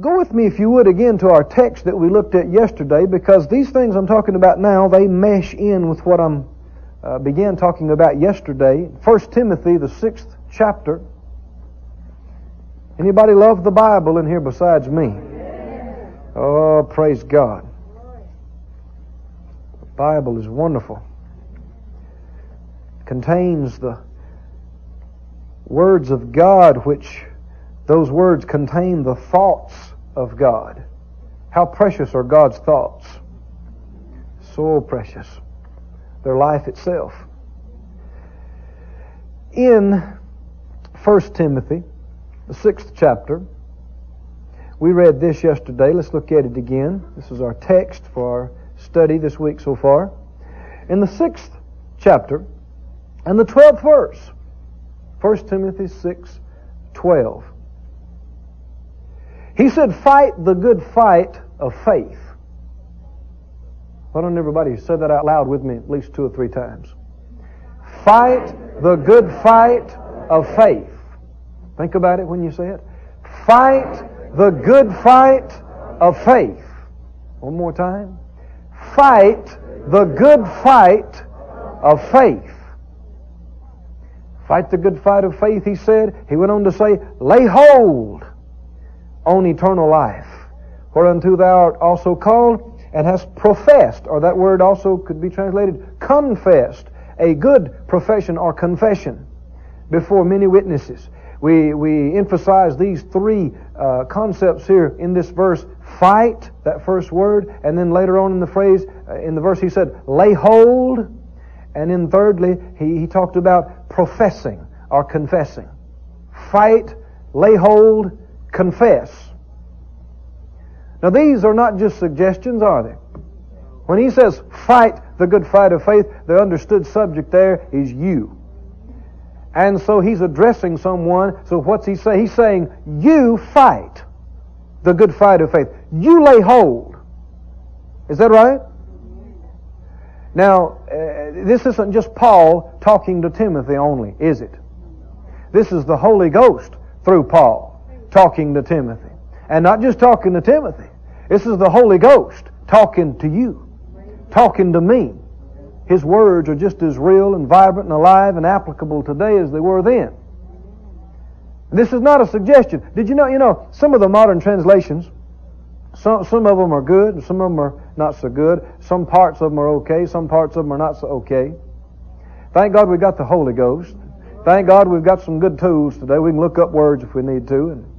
Go with me, if you would, again to our text that we looked at yesterday, because these things I'm talking about now, they mesh in with what I'm uh, began talking about yesterday. 1 Timothy, the sixth chapter. Anybody love the Bible in here besides me? Oh, praise God. The Bible is wonderful. It contains the words of God which those words contain the thoughts of God. How precious are God's thoughts? So precious. They're life itself. In 1 Timothy, the sixth chapter, we read this yesterday. Let's look at it again. This is our text for our study this week so far. In the sixth chapter and the twelfth verse, 1 Timothy 6, 12. He said, fight the good fight of faith. Why don't everybody say that out loud with me at least two or three times? Fight the good fight of faith. Think about it when you say it. Fight the good fight of faith. One more time. Fight the good fight of faith. Fight the good fight of faith, he said. He went on to say, lay hold on eternal life, whereunto thou art also called and hast professed, or that word also could be translated confessed, a good profession or confession before many witnesses. We, we emphasize these three uh, concepts here in this verse. Fight, that first word, and then later on in the phrase, uh, in the verse he said, lay hold, and then thirdly, he, he talked about professing or confessing. Fight, lay hold, confess. Now these are not just suggestions, are they? When he says fight the good fight of faith, the understood subject there is you. And so he's addressing someone. So what's he say? He's saying, you fight the good fight of faith. You lay hold. Is that right? Now, uh, this isn't just Paul talking to Timothy only, is it? This is the Holy Ghost through Paul talking to Timothy. And not just talking to Timothy. This is the Holy Ghost talking to you, talking to me. His words are just as real and vibrant and alive and applicable today as they were then. This is not a suggestion. Did you know, you know, some of the modern translations, some, some of them are good, and some of them are not so good. Some parts of them are okay, some parts of them are not so okay. Thank God we got the Holy Ghost. Thank God we've got some good tools today. We can look up words if we need to. And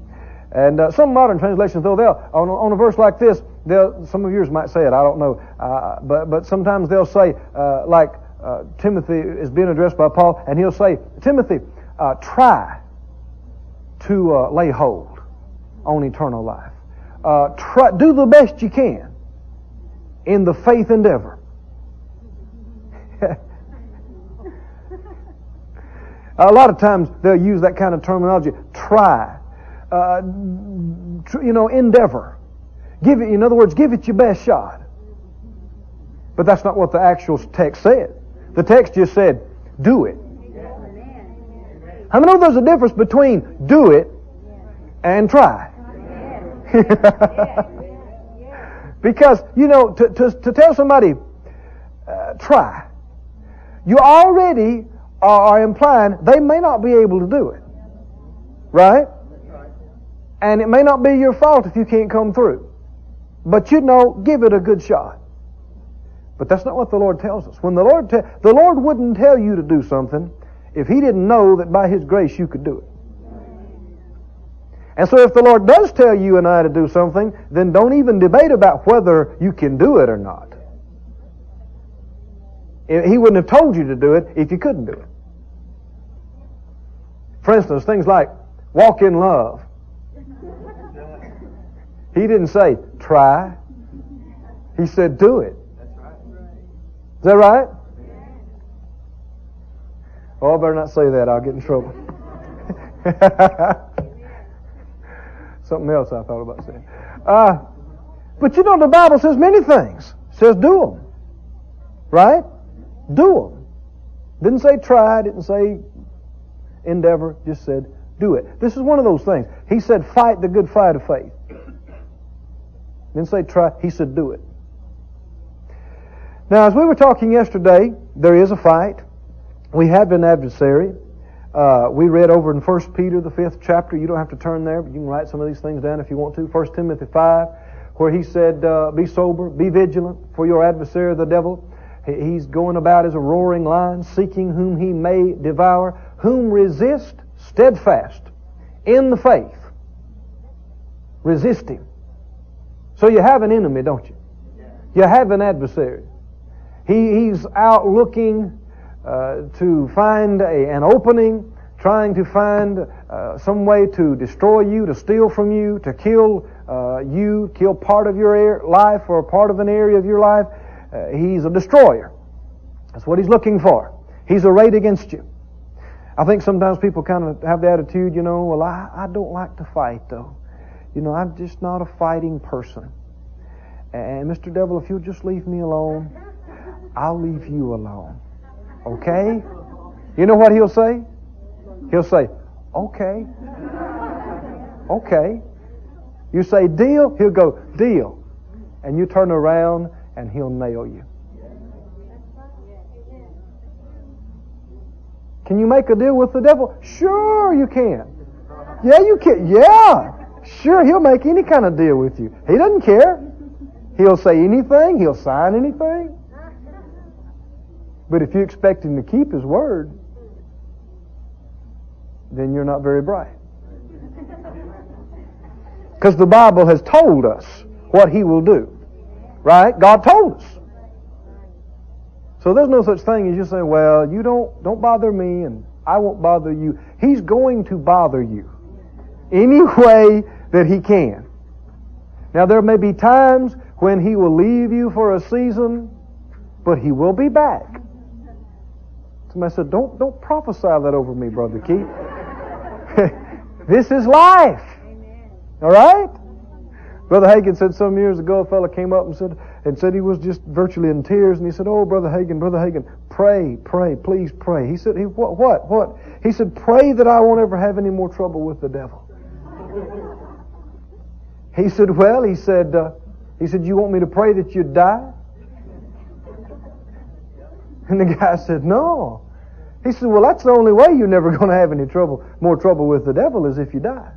and uh, some modern translations, though, they'll on, on a verse like this, they'll, some of yours might say it. I don't know, uh, but but sometimes they'll say uh, like uh, Timothy is being addressed by Paul, and he'll say, Timothy, uh, try to uh, lay hold on eternal life. try do the best you can in the faith endeavor. a lot of times they'll use that kind of terminology. Try uh, you know, endeavor. Give it, in other words, give it your best shot. But that's not what the actual text said. The text just said, do it. How many know there's a difference between do it and try? because, you know, to, to, to tell somebody, uh, try, you already are implying they may not be able to do it. Right? And it may not be your fault if you can't come through. But you know, give it a good shot. But that's not what the Lord tells us. When the Lord te- the Lord wouldn't tell you to do something if He didn't know that by His grace you could do it. And so if the Lord does tell you and I to do something, then don't even debate about whether you can do it or not. He wouldn't have told you to do it if you couldn't do it. For instance, things like walk in love. He didn't say, try. He said, do it. Is that right? Oh, I better not say that. I'll get in trouble. Something else I thought about saying. Uh, but you know, the Bible says many things. It says do them. Right? Do them. Didn't say try, didn't say endeavor, just said do it. This is one of those things. He said fight the good fight of faith. Didn't say try. He said do it. Now, as we were talking yesterday, there is a fight. We have an adversary. Uh, we read over in 1 Peter, the fifth chapter. You don't have to turn there, but you can write some of these things down if you want to. 1 Timothy 5, where he said, uh, Be sober, be vigilant, for your adversary, the devil, he's going about as a roaring lion, seeking whom he may devour, whom resist steadfast in the faith. Resist him. So you have an enemy, don't you? You have an adversary. He, he's out looking uh, to find a, an opening, trying to find uh, some way to destroy you, to steal from you, to kill uh, you, kill part of your life or part of an area of your life. Uh, he's a destroyer. That's what he's looking for. He's arrayed against you. I think sometimes people kind of have the attitude, you know, well, I, I don't like to fight though. You know, I'm just not a fighting person. And Mr. Devil, if you'll just leave me alone, I'll leave you alone. Okay? You know what he'll say? He'll say, okay. Okay. You say deal, he'll go, deal. And you turn around and he'll nail you. Can you make a deal with the devil? Sure you can. Yeah, you can. Yeah. Sure, he'll make any kind of deal with you. He doesn't care. He'll say anything. He'll sign anything. But if you expect him to keep his word, then you're not very bright. Because the Bible has told us what he will do. Right? God told us. So there's no such thing as you say, well, you don't, don't bother me and I won't bother you. He's going to bother you any way that he can. Now there may be times when he will leave you for a season, but he will be back. Somebody said, don't, don't prophesy that over me, Brother Keith. this is life. All right? Brother Hagin said some years ago, a fellow came up and said, and said he was just virtually in tears, and he said, "Oh, Brother Hagin, Brother Hagin, pray, pray, please pray." He said, he, "What, what, what?" He said, "Pray that I won't ever have any more trouble with the devil." He said, "Well," he said, uh, "He said, you want me to pray that you die?" And the guy said, "No." He said, well, that's the only way you're never going to have any trouble, more trouble with the devil is if you die.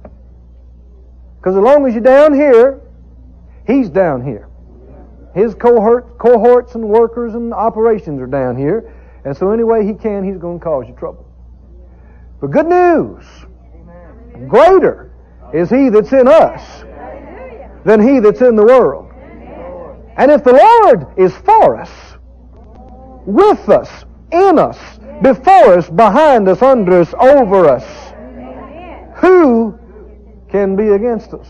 Because as long as you're down here, he's down here. His cohort, cohorts and workers and operations are down here. And so any way he can, he's going to cause you trouble. But good news. Greater is he that's in us than he that's in the world. And if the Lord is for us, with us, in us, before us, behind us, under us, over us. Who can be against us?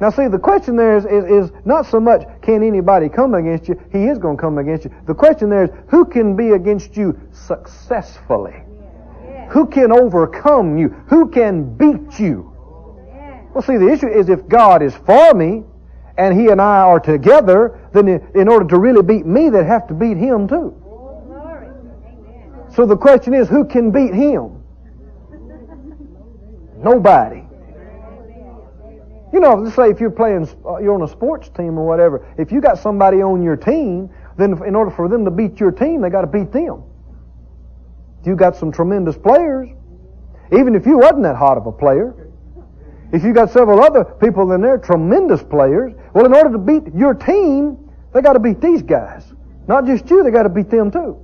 Now see, the question there is, is, is, not so much can anybody come against you, he is going to come against you. The question there is, who can be against you successfully? Who can overcome you? Who can beat you? Well see, the issue is if God is for me, and he and I are together, then in order to really beat me, they'd have to beat him too. So the question is, who can beat him? Nobody. You know, let's say if you're playing, uh, you're on a sports team or whatever, if you got somebody on your team, then in order for them to beat your team, they got to beat them. You got some tremendous players, even if you wasn't that hot of a player, if you got several other people in there, tremendous players, well, in order to beat your team, they got to beat these guys. Not just you, they got to beat them too.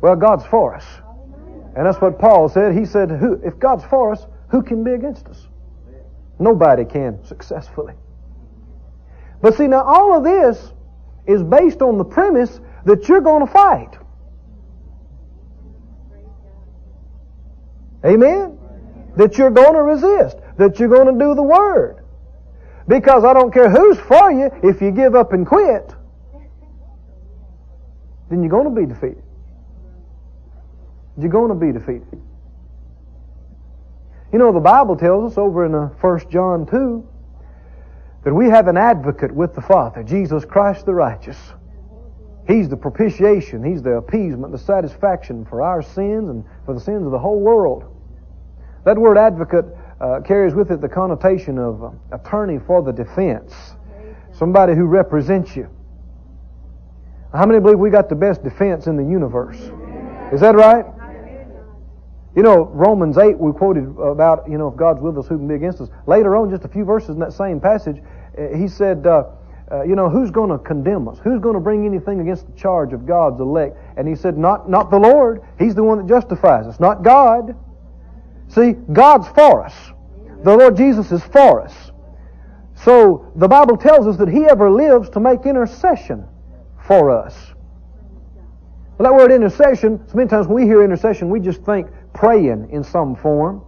Well, God's for us. And that's what Paul said. He said, who, if God's for us, who can be against us? Nobody can successfully. But see, now all of this is based on the premise that you're going to fight. Amen? That you're going to resist. That you're going to do the Word. Because I don't care who's for you, if you give up and quit, then you're going to be defeated you're going to be defeated. You know, the Bible tells us over in 1 uh, John 2 that we have an advocate with the Father, Jesus Christ the righteous. He's the propitiation, He's the appeasement, the satisfaction for our sins and for the sins of the whole world. That word advocate uh, carries with it the connotation of uh, attorney for the defense, somebody who represents you. How many believe we got the best defense in the universe? Is that right? You know, Romans 8, we quoted about, you know, if God's with us, who can be against us? Later on, just a few verses in that same passage, uh, he said, uh, uh, you know, who's going to condemn us? Who's going to bring anything against the charge of God's elect? And he said, not, not the Lord. He's the one that justifies us, not God. See, God's for us. The Lord Jesus is for us. So the Bible tells us that He ever lives to make intercession for us. Well, that word intercession, so many times when we hear intercession, we just think praying in some form.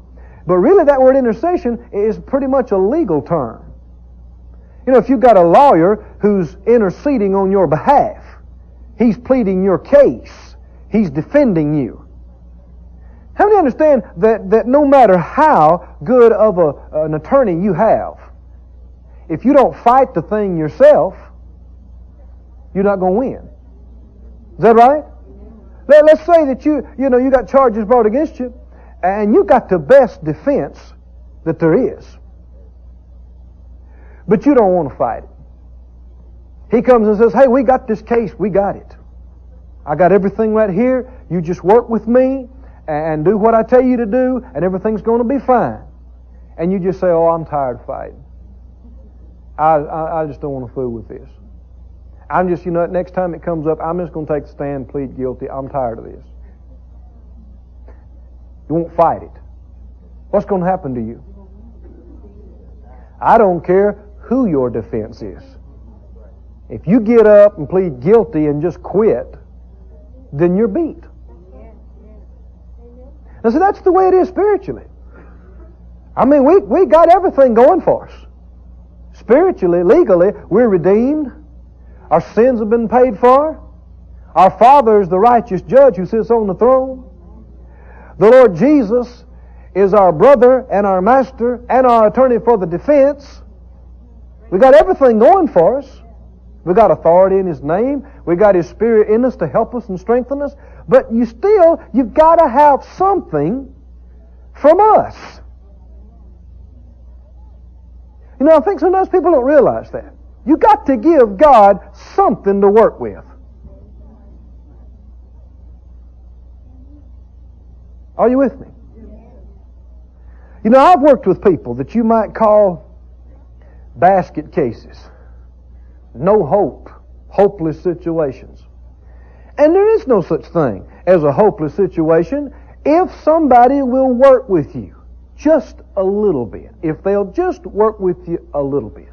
But really that word intercession is pretty much a legal term. You know, if you've got a lawyer who's interceding on your behalf, he's pleading your case, he's defending you. How many understand that, that no matter how good of a, an attorney you have, if you don't fight the thing yourself, you're not going to win. Is that right? Let, let's say that you, you know, you got charges brought against you, and you got the best defense that there is. But you don't want to fight it. He comes and says, hey, we got this case, we got it. I got everything right here. You just work with me and do what I tell you to do, and everything's going to be fine. And you just say, oh, I'm tired of fighting. I, I, I just don't want to fool with this. I'm just, you know, next time it comes up, I'm just going to take the stand, plead guilty. I'm tired of this. You won't fight it. What's going to happen to you? I don't care who your defense is. If you get up and plead guilty and just quit, then you're beat. Now, see, that's the way it is spiritually. I mean, we, we got everything going for us. Spiritually, legally, we're redeemed. Our sins have been paid for. Our Father is the righteous judge who sits on the throne. The Lord Jesus is our brother and our master and our attorney for the defense. We got everything going for us. We got authority in His name. We got His Spirit in us to help us and strengthen us. But you still, you've got to have something from us. You know, I think sometimes people don't realize that. You got to give God something to work with. Are you with me? You know, I've worked with people that you might call basket cases. No hope. Hopeless situations. And there is no such thing as a hopeless situation if somebody will work with you just a little bit. If they'll just work with you a little bit.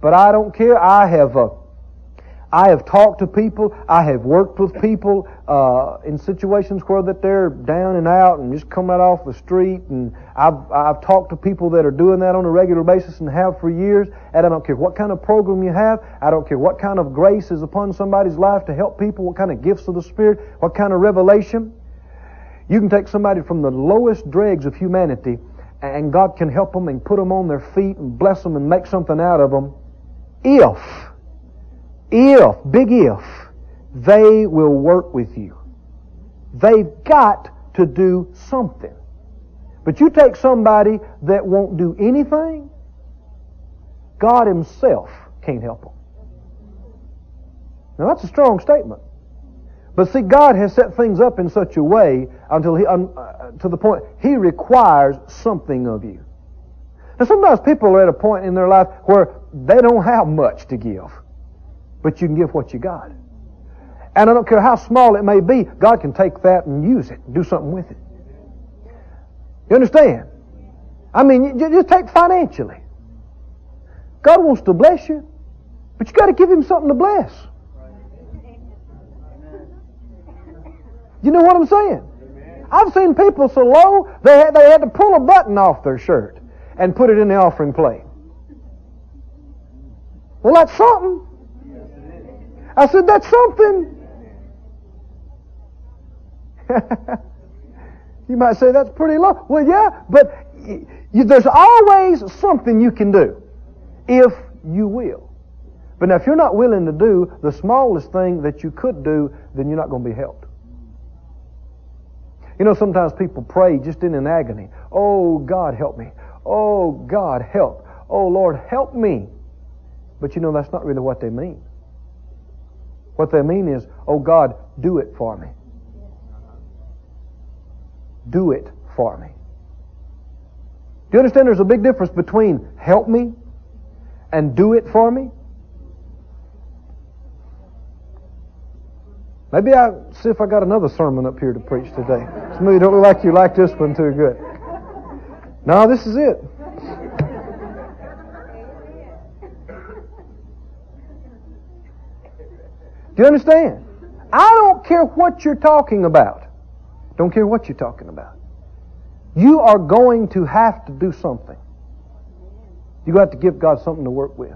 But I don't care. I have uh, I have talked to people. I have worked with people uh, in situations where that they're down and out and just come out off the street. And I've I've talked to people that are doing that on a regular basis and have for years. And I don't care what kind of program you have. I don't care what kind of grace is upon somebody's life to help people. What kind of gifts of the Spirit. What kind of revelation. You can take somebody from the lowest dregs of humanity, and God can help them and put them on their feet and bless them and make something out of them, if if, big if, they will work with you. They've got to do something. But you take somebody that won't do anything, God Himself can't help them. Now that's a strong statement. But see, God has set things up in such a way until He, uh, to the point He requires something of you. Now sometimes people are at a point in their life where they don't have much to give. But you can give what you got. And I don't care how small it may be, God can take that and use it, and do something with it. You understand? I mean, just take financially. God wants to bless you, but you got to give Him something to bless. You know what I'm saying? I've seen people so low they had, they had to pull a button off their shirt and put it in the offering plate. Well, that's something. I said, that's something. you might say that's pretty low. Well, yeah, but you, there's always something you can do if you will. But now, if you're not willing to do the smallest thing that you could do, then you're not going to be helped. You know, sometimes people pray just in an agony. Oh, God, help me. Oh, God, help. Oh, Lord, help me. But you know, that's not really what they mean. What they mean is, oh, God, do it for me. Do it for me. Do you understand there's a big difference between help me and do it for me? Maybe I see if I got another sermon up here to preach today. Some of you don't look like you like this one too good. No, this is it. You understand? I don't care what you're talking about. Don't care what you're talking about. You are going to have to do something. You're going to have to give God something to work with.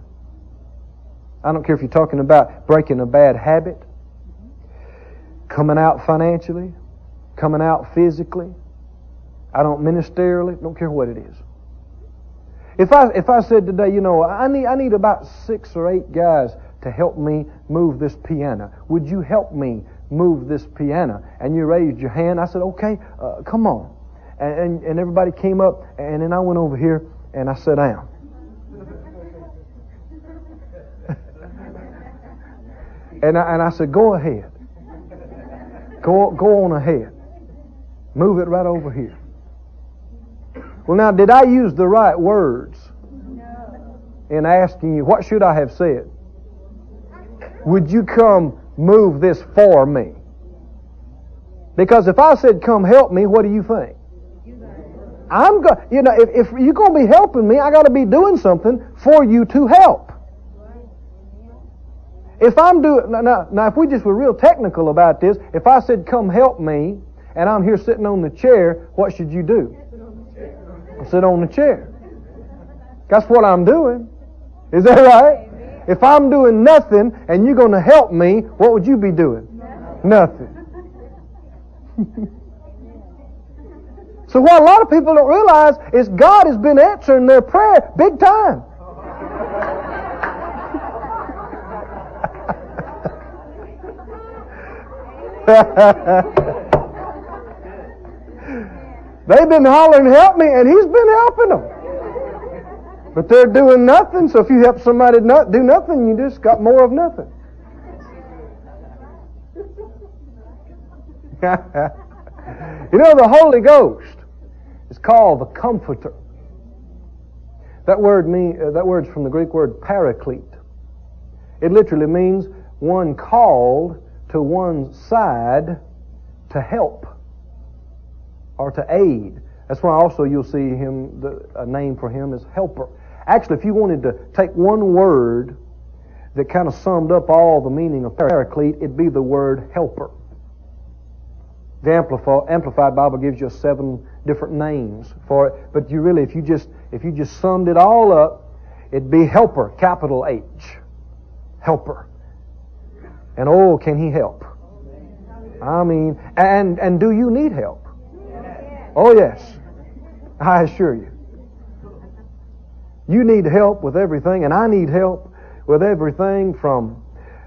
I don't care if you're talking about breaking a bad habit, coming out financially, coming out physically. I don't ministerially, don't care what it is. If I if I said today, you know, I need I need about six or eight guys to help me move this piano. Would you help me move this piano? And you raised your hand. I said, okay, uh, come on. And, and, and everybody came up, and then I went over here and I sat down. and, I, and I said, go ahead. Go, go on ahead. Move it right over here. Well, now, did I use the right words in asking you, what should I have said? Would you come move this for me? Because if I said, come help me, what do you think? I'm going, you know, if, if you're going to be helping me, I got to be doing something for you to help. If I'm doing, now, now, if we just were real technical about this, if I said, come help me, and I'm here sitting on the chair, what should you do? Sit on the chair. That's what I'm doing. Is that right? If I'm doing nothing and you're going to help me, what would you be doing? Nothing. so what a lot of people don't realize is God has been answering their prayer big time. They've been hollering, help me, and he's been helping them. But they're doing nothing, so if you help somebody not do nothing, you just got more of nothing. you know, the Holy Ghost is called the Comforter. That word mean, uh, that word's from the Greek word paraclete. It literally means one called to one's side to help or to aid. That's why also you'll see him, the, a name for him is helper. Actually, if you wanted to take one word that kind of summed up all the meaning of paraclete, it'd be the word helper. The Amplified Bible gives you seven different names for it, but you really, if you just, if you just summed it all up, it'd be helper, capital H. Helper. And oh, can he help? I mean, and, and do you need help? Oh yes. I assure you. You need help with everything, and I need help with everything from,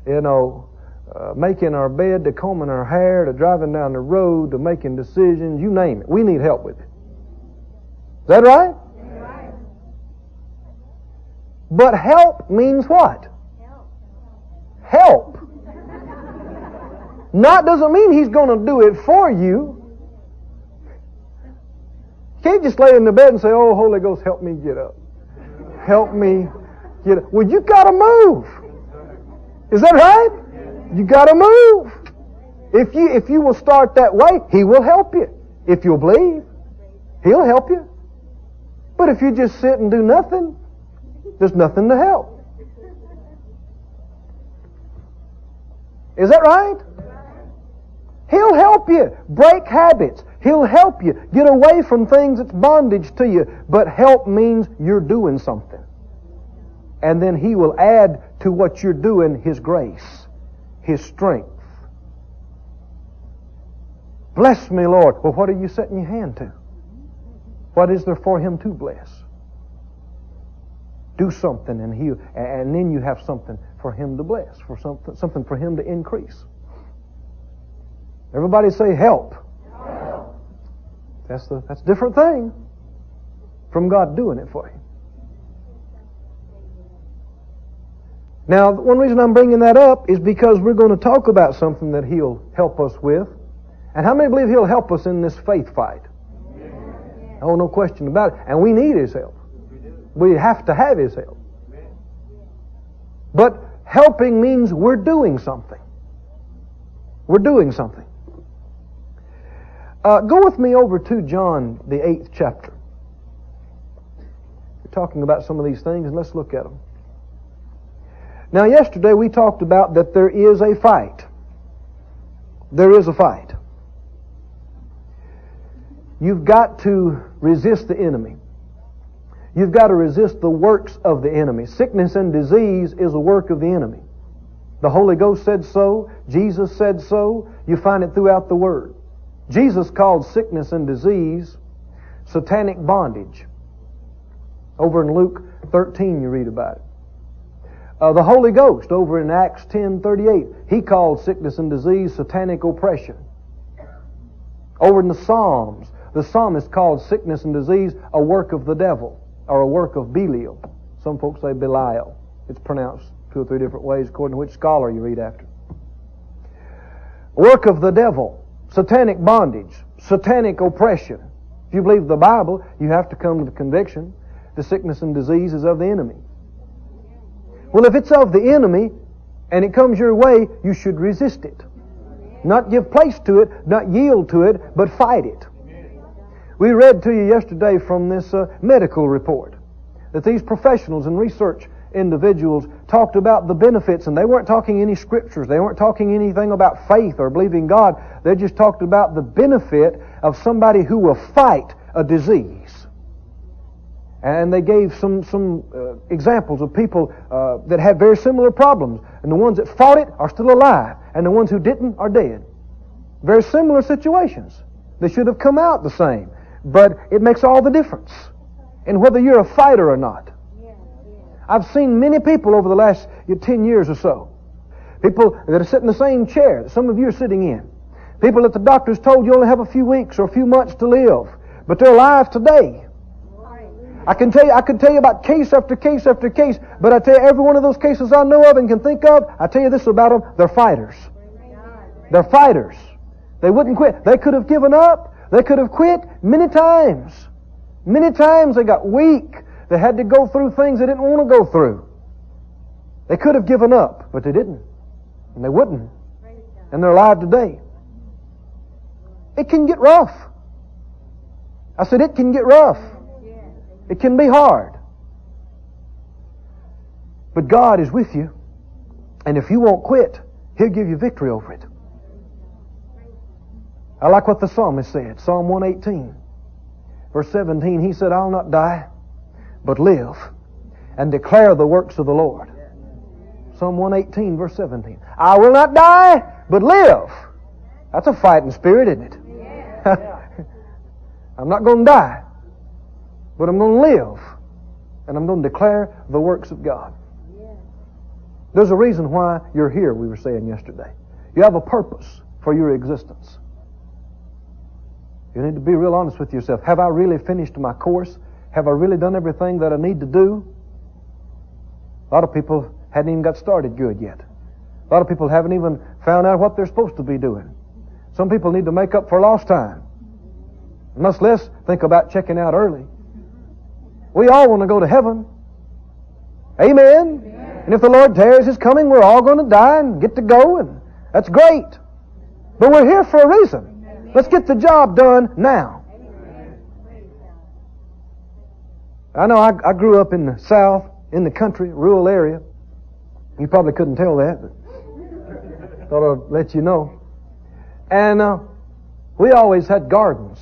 you know, uh, making our bed to combing our hair to driving down the road to making decisions. You name it. We need help with it. Is that right? But help means what? Help. help. Not doesn't mean he's going to do it for you. You can't just lay in the bed and say, "Oh, Holy Ghost, help me get up." Help me get it. Well, you gotta move. Is that right? You gotta move. If you, if you will start that way, He will help you. If you'll believe, He'll help you. But if you just sit and do nothing, there's nothing to help. Is that right? He'll help you break habits. He'll help you get away from things that's bondage to you. But help means you're doing something. And then He will add to what you're doing His grace, His strength. Bless me, Lord. Well, what are you setting your hand to? What is there for Him to bless? Do something and He, and then you have something for Him to bless, for something, something for Him to increase. Everybody say help. That's the that's a different thing from God doing it for you. Now, one reason I'm bringing that up is because we're going to talk about something that He'll help us with. And how many believe He'll help us in this faith fight? Oh, no question about it. And we need His help. We have to have His help. But helping means we're doing something. We're doing something. Uh, go with me over to John, the eighth chapter. We're talking about some of these things, and let's look at them. Now, yesterday we talked about that there is a fight. There is a fight. You've got to resist the enemy. You've got to resist the works of the enemy. Sickness and disease is a work of the enemy. The Holy Ghost said so. Jesus said so. You find it throughout the Word. Jesus called sickness and disease satanic bondage. Over in Luke 13 you read about it. Uh, the Holy Ghost over in Acts 10:38, he called sickness and disease satanic oppression. Over in the Psalms, the psalmist called sickness and disease a work of the devil or a work of Belial. Some folks say Belial. It's pronounced two or three different ways according to which scholar you read after. Work of the devil, satanic bondage, satanic oppression. If you believe the Bible, you have to come to the conviction the sickness and disease is of the enemy. Well, if it's of the enemy and it comes your way, you should resist it. Not give place to it, not yield to it, but fight it. We read to you yesterday from this uh, medical report that these professionals and research individuals talked about the benefits, and they weren't talking any scriptures. They weren't talking anything about faith or believing God. They just talked about the benefit of somebody who will fight a disease. And they gave some, some uh, examples of people uh, that had very similar problems. And the ones that fought it are still alive. And the ones who didn't are dead. Very similar situations. They should have come out the same. But it makes all the difference in whether you're a fighter or not. I've seen many people over the last 10 years or so. People that are sitting in the same chair that some of you are sitting in. People that the doctors told you only have a few weeks or a few months to live. But they're alive today. I can tell you, I could tell you about case after case after case, but I tell you, every one of those cases I know of and can think of, I tell you this about them, they're fighters. They're fighters. They wouldn't quit. They could have given up. They could have quit many times. Many times they got weak. They had to go through things they didn't want to go through. They could have given up, but they didn't. And they wouldn't. And they're alive today. It can get rough. I said it can get rough. It can be hard. But God is with you. And if you won't quit, He'll give you victory over it. I like what the psalmist said. Psalm 118, verse 17. He said, I'll not die, but live and declare the works of the Lord. Psalm 118, verse 17. I will not die, but live. That's a fighting spirit, isn't it? I'm not going to die, but I'm going to live. And I'm going to declare the works of God. There's a reason why you're here, we were saying yesterday. You have a purpose for your existence. You need to be real honest with yourself. Have I really finished my course? Have I really done everything that I need to do? A lot of people hadn't even got started good yet. A lot of people haven't even found out what they're supposed to be doing. Some people need to make up for lost time. Much less think about checking out early. We all want to go to heaven. Amen. Amen. And if the Lord tarries his coming, we're all going to die and get to go, and that's great. But we're here for a reason. Let's get the job done now. Amen. I know I, I grew up in the South, in the country, rural area. You probably couldn't tell that, but thought I'd let you know. And uh, we always had gardens.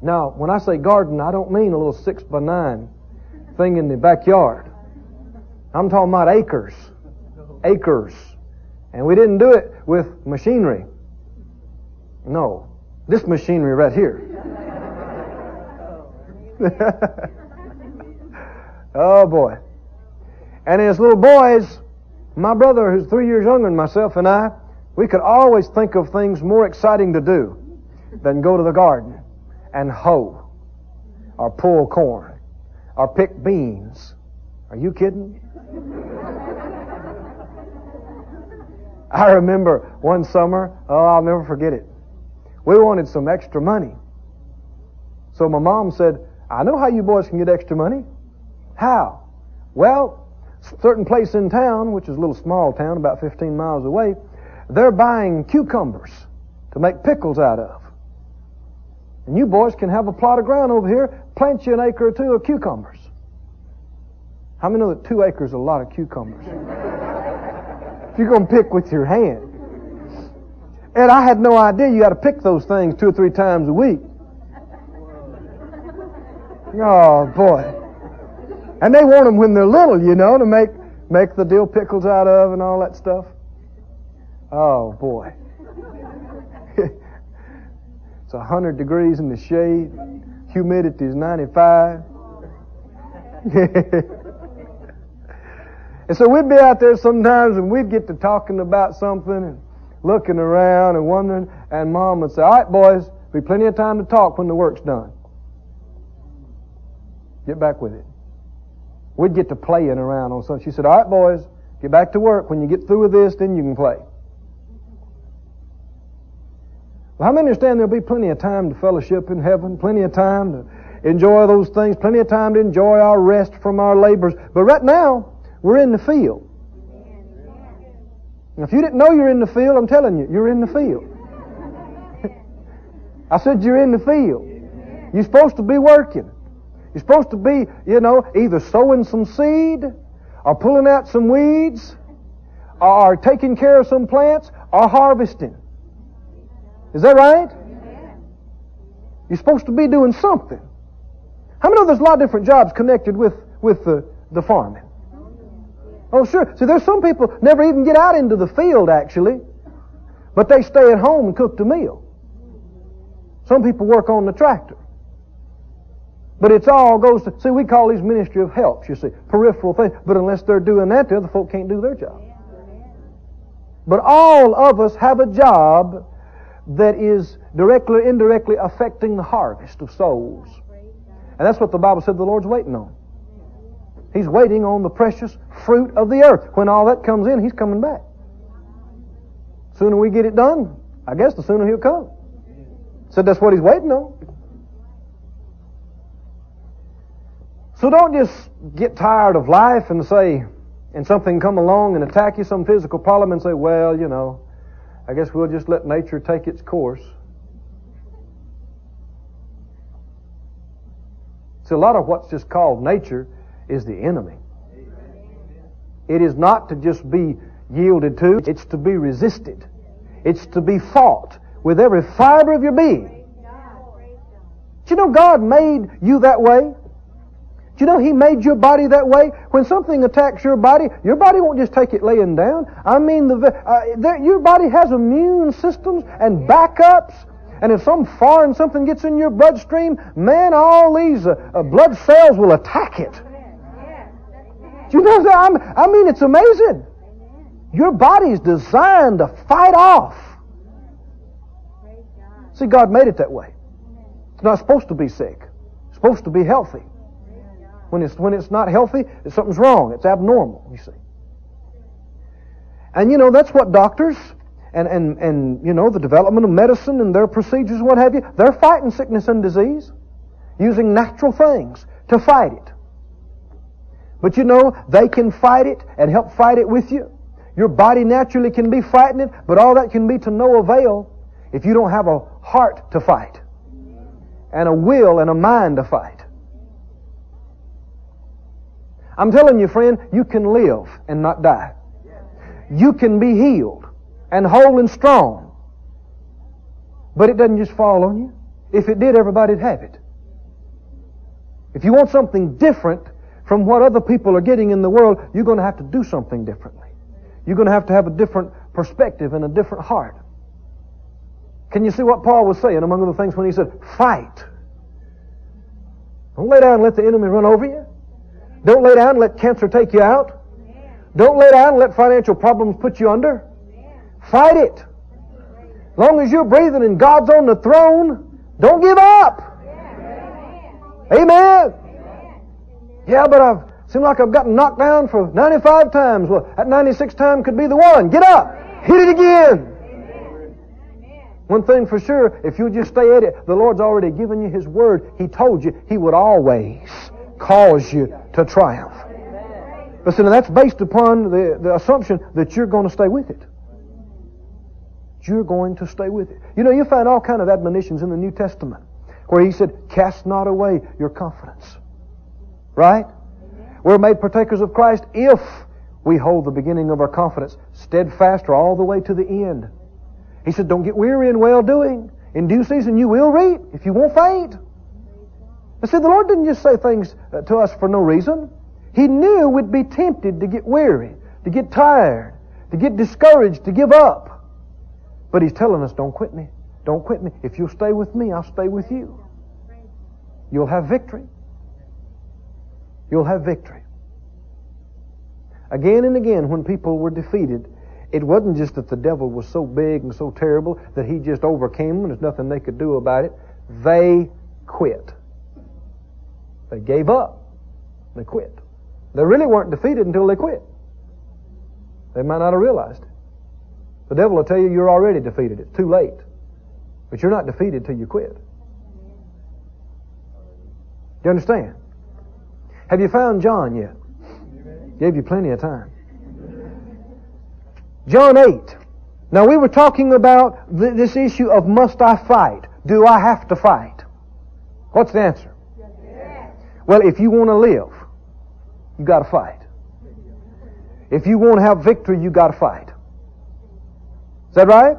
Now, when I say garden, I don't mean a little six by nine thing in the backyard. I'm talking about acres. Acres. And we didn't do it with machinery. No. This machinery right here. oh boy. And as little boys, my brother, who's three years younger than myself, and I, we could always think of things more exciting to do. than go to the garden and hoe or pull corn or pick beans. Are you kidding? I remember one summer, oh, I'll never forget it. We wanted some extra money. So my mom said, I know how you boys can get extra money. How? Well, certain place in town, which is a little small town about 15 miles away, they're buying cucumbers to make pickles out of. And you boys can have a plot of ground over here, plant you an acre or two of cucumbers. How many know that two acres is a lot of cucumbers? if you're going to pick with your hand. And I had no idea you got to pick those things two or three times a week. Oh boy. And they want them when they're little, you know, to make make the dill pickles out of and all that stuff. Oh boy. it's a hundred degrees in the shade. Humidity is ninety-five. and so we'd be out there sometimes and we'd get to talking about something and looking around and wondering, and mom would say, All right, boys, be plenty of time to talk when the work's done. Get back with it. We'd get to playing around on something. She said, All right, boys, get back to work. When you get through with this, then you can play. Well, how many understand there'll be plenty of time to fellowship in heaven, plenty of time to enjoy those things, plenty of time to enjoy our rest from our labors. But right now, we're in the field. And if you didn't know you're in the field, I'm telling you, you're in the field. I said you're in the field. You're supposed to be working. You're supposed to be, you know, either sowing some seed or pulling out some weeds or taking care of some plants or harvesting. Is that right? You're supposed to be doing something. How many know there's a lot of different jobs connected with, with the, the farming? Oh, sure. See, there's some people never even get out into the field, actually, but they stay at home and cook the meal. Some people work on the tractor. But it's all goes to, see, we call these ministry of helps, you see, peripheral things. But unless they're doing that, the other folk can't do their job. But all of us have a job that is directly or indirectly affecting the harvest of souls. And that's what the Bible said the Lord's waiting on. He's waiting on the precious fruit of the earth. When all that comes in, He's coming back. Sooner we get it done, I guess the sooner He'll come. Said that's what He's waiting on. So don't just get tired of life and say, and something come along and attack you, some physical problem, and say, well, you know, I guess we'll just let nature take its course. See, a lot of what's just called nature is the enemy. It is not to just be yielded to, it's to be resisted. It's to be fought with every fiber of your being. You know God made you that way? Do you know He made your body that way? When something attacks your body, your body won't just take it laying down. I mean, the, uh, your body has immune systems and backups. And if some foreign something gets in your bloodstream, man, all these uh, uh, blood cells will attack it. Do you know that? I'm, I mean, it's amazing. Your body's designed to fight off. See, God made it that way. It's not supposed to be sick. It's supposed to be healthy. When it's, when it's not healthy, something's wrong. It's abnormal, you see. And you know, that's what doctors and, and, and, you know, the development of medicine and their procedures what have you, they're fighting sickness and disease using natural things to fight it. But you know, they can fight it and help fight it with you. Your body naturally can be fighting it, but all that can be to no avail if you don't have a heart to fight and a will and a mind to fight. I'm telling you, friend, you can live and not die. You can be healed and whole and strong. But it doesn't just fall on you. If it did, everybody'd have it. If you want something different from what other people are getting in the world, you're going to have to do something differently. You're going to have to have a different perspective and a different heart. Can you see what Paul was saying among other things when he said, fight? Don't lay down and let the enemy run over you. Don't lay down and let cancer take you out. Don't lay down and let financial problems put you under. Fight it. Long as you're breathing and God's on the throne, don't give up. Amen. Yeah, but I've seemed like I've gotten knocked down for 95 times. Well, that 96th time could be the one. Get up. Hit it again. One thing for sure, if you just stay at it, the Lord's already given you His Word. He told you He would always cause you to triumph. But see, that's based upon the, the assumption that you're going to stay with it. You're going to stay with it. You know, you find all kind of admonitions in the New Testament where He said, cast not away your confidence. Right? We're made partakers of Christ if we hold the beginning of our confidence steadfast or all the way to the end. He said, don't get weary in well doing. In due season you will reap if you won't faint. I said, the Lord didn't just say things uh, to us for no reason. He knew we'd be tempted to get weary, to get tired, to get discouraged, to give up. But He's telling us, don't quit me. Don't quit me. If you'll stay with me, I'll stay with you. You'll have victory. You'll have victory. Again and again, when people were defeated, it wasn't just that the devil was so big and so terrible that he just overcame them and there's nothing they could do about it. They quit. They gave up. They quit. They really weren't defeated until they quit. They might not have realized it. The devil will tell you you're already defeated. It's too late. But you're not defeated till you quit. Do you understand? Have you found John yet? Gave you plenty of time. John 8. Now we were talking about th- this issue of must I fight? Do I have to fight? What's the answer? Well, if you want to live, you got to fight. If you want to have victory, you got to fight. Is that right?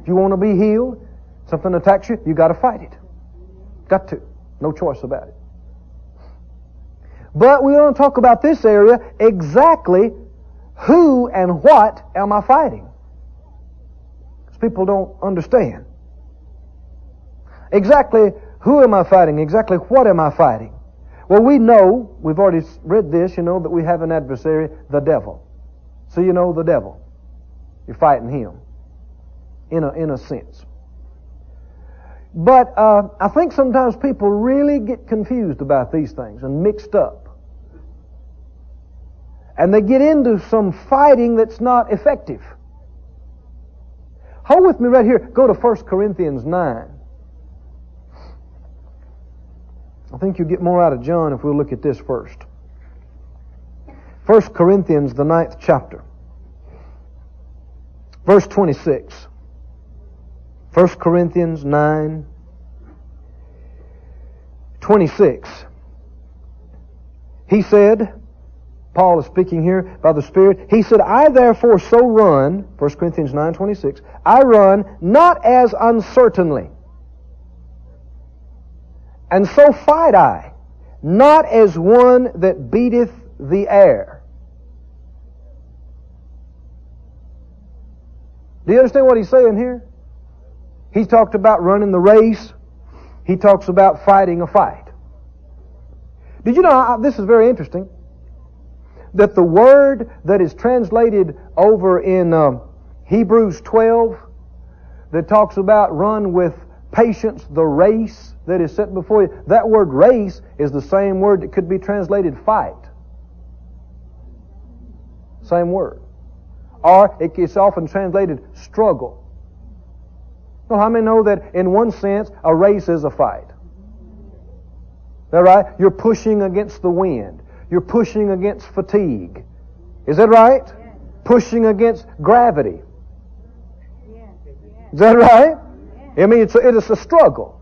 If you want to be healed, something attacks you, you got to fight it. Got to. No choice about it. But we to talk about this area exactly who and what am I fighting? Because people don't understand. Exactly who am I fighting? Exactly what am I fighting? Well, we know, we've already read this, you know, that we have an adversary, the devil. So you know the devil. You're fighting him. In a, in a sense. But uh, I think sometimes people really get confused about these things and mixed up and they get into some fighting that's not effective. Hold with me right here. Go to 1 Corinthians 9. I think you'll get more out of John if we'll look at this first. 1 Corinthians, the ninth chapter. Verse 26. 1 Corinthians 9, 26. He said, Paul is speaking here by the Spirit. He said, I therefore so run, 1 Corinthians 9.26, I run not as uncertainly. And so fight I, not as one that beateth the air. Do you understand what he's saying here? He talked about running the race. He talks about fighting a fight. Did you know, this is very interesting that the word that is translated over in um, Hebrews 12 that talks about run with patience the race that is set before you, that word race is the same word that could be translated fight. Same word. Or it's often translated struggle. Well, how many know that in one sense a race is a fight? Is that right? You're pushing against the wind. You're pushing against fatigue. Is that right? Yes. Pushing against gravity. Yes. Is that right? I mean, it's a, it is a struggle.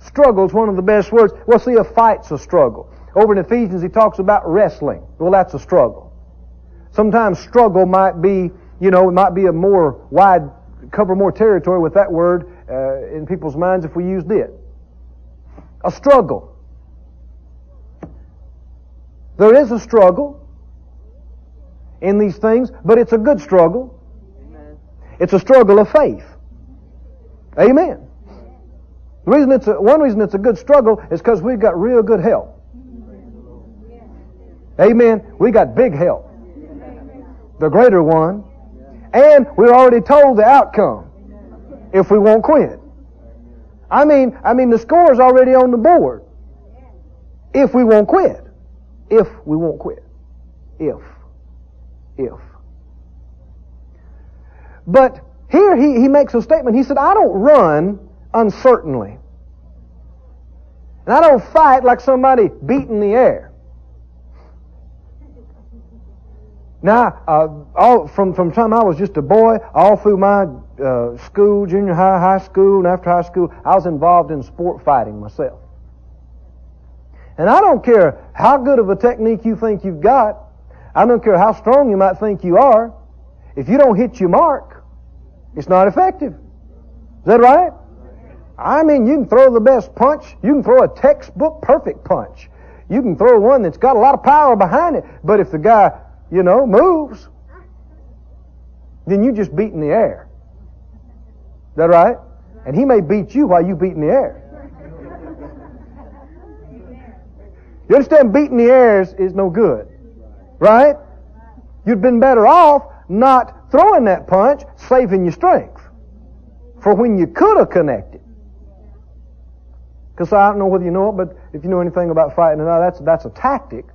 Struggle is one of the best words. Well, see, a fight's a struggle. Over in Ephesians, he talks about wrestling. Well, that's a struggle. Sometimes struggle might be, you know, it might be a more wide, cover more territory with that word uh, in people's minds if we used it. A struggle. There is a struggle in these things, but it's a good struggle. Amen. It's a struggle of faith. Amen. The reason it's a, one reason it's a good struggle is because we've got real good help. Amen. We got big help. The greater one. And we're already told the outcome. if we won't quit. I mean, I mean, the score is already on the board. If we won't quit. If we won't quit. If. If. But here he, he makes a statement. He said, I don't run uncertainly. And I don't fight like somebody beating the air. Now, uh, all from from time I was just a boy, all through my uh, school, junior high, high school, and after high school, I was involved in sport fighting myself. And I don't care how good of a technique you think you've got. I don't care how strong you might think you are. If you don't hit your mark, it's not effective. Is that right? I mean, you can throw the best punch. You can throw a textbook perfect punch. You can throw one that's got a lot of power behind it. But if the guy you know, moves, then you just beat in the air. Is that right? And he may beat you while you beat in the air. You understand? Beating the air is, is no good. Right? You'd been better off not throwing that punch, saving your strength. For when you could have connected. Because I don't know whether you know it, but if you know anything about fighting, now that's, that's a tactic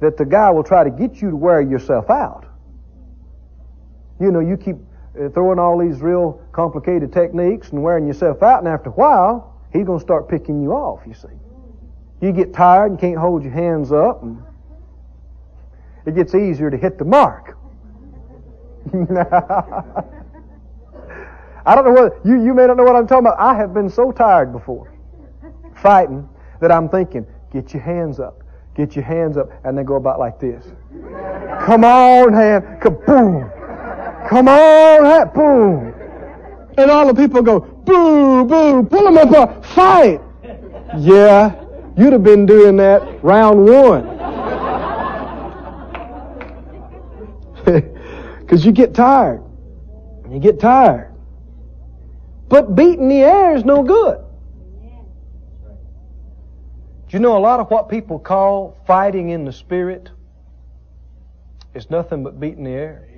that the guy will try to get you to wear yourself out. You know, you keep uh, throwing all these real complicated techniques and wearing yourself out, and after a while, he's going to start picking you off, you see. You get tired and can't hold your hands up, and it gets easier to hit the mark. I don't know what, you, you may not know what I'm talking about. I have been so tired before fighting that I'm thinking, get your hands up. Get your hands up and then go about like this. Come on, hand. Kaboom. Come on, hand. Boom. And all the people go, boo, boo, pull them up, uh, fight. Yeah, you'd have been doing that round one. Because you get tired. You get tired. But beating the air is no good Do you know a lot of what people call fighting in the spirit is nothing but beating the air?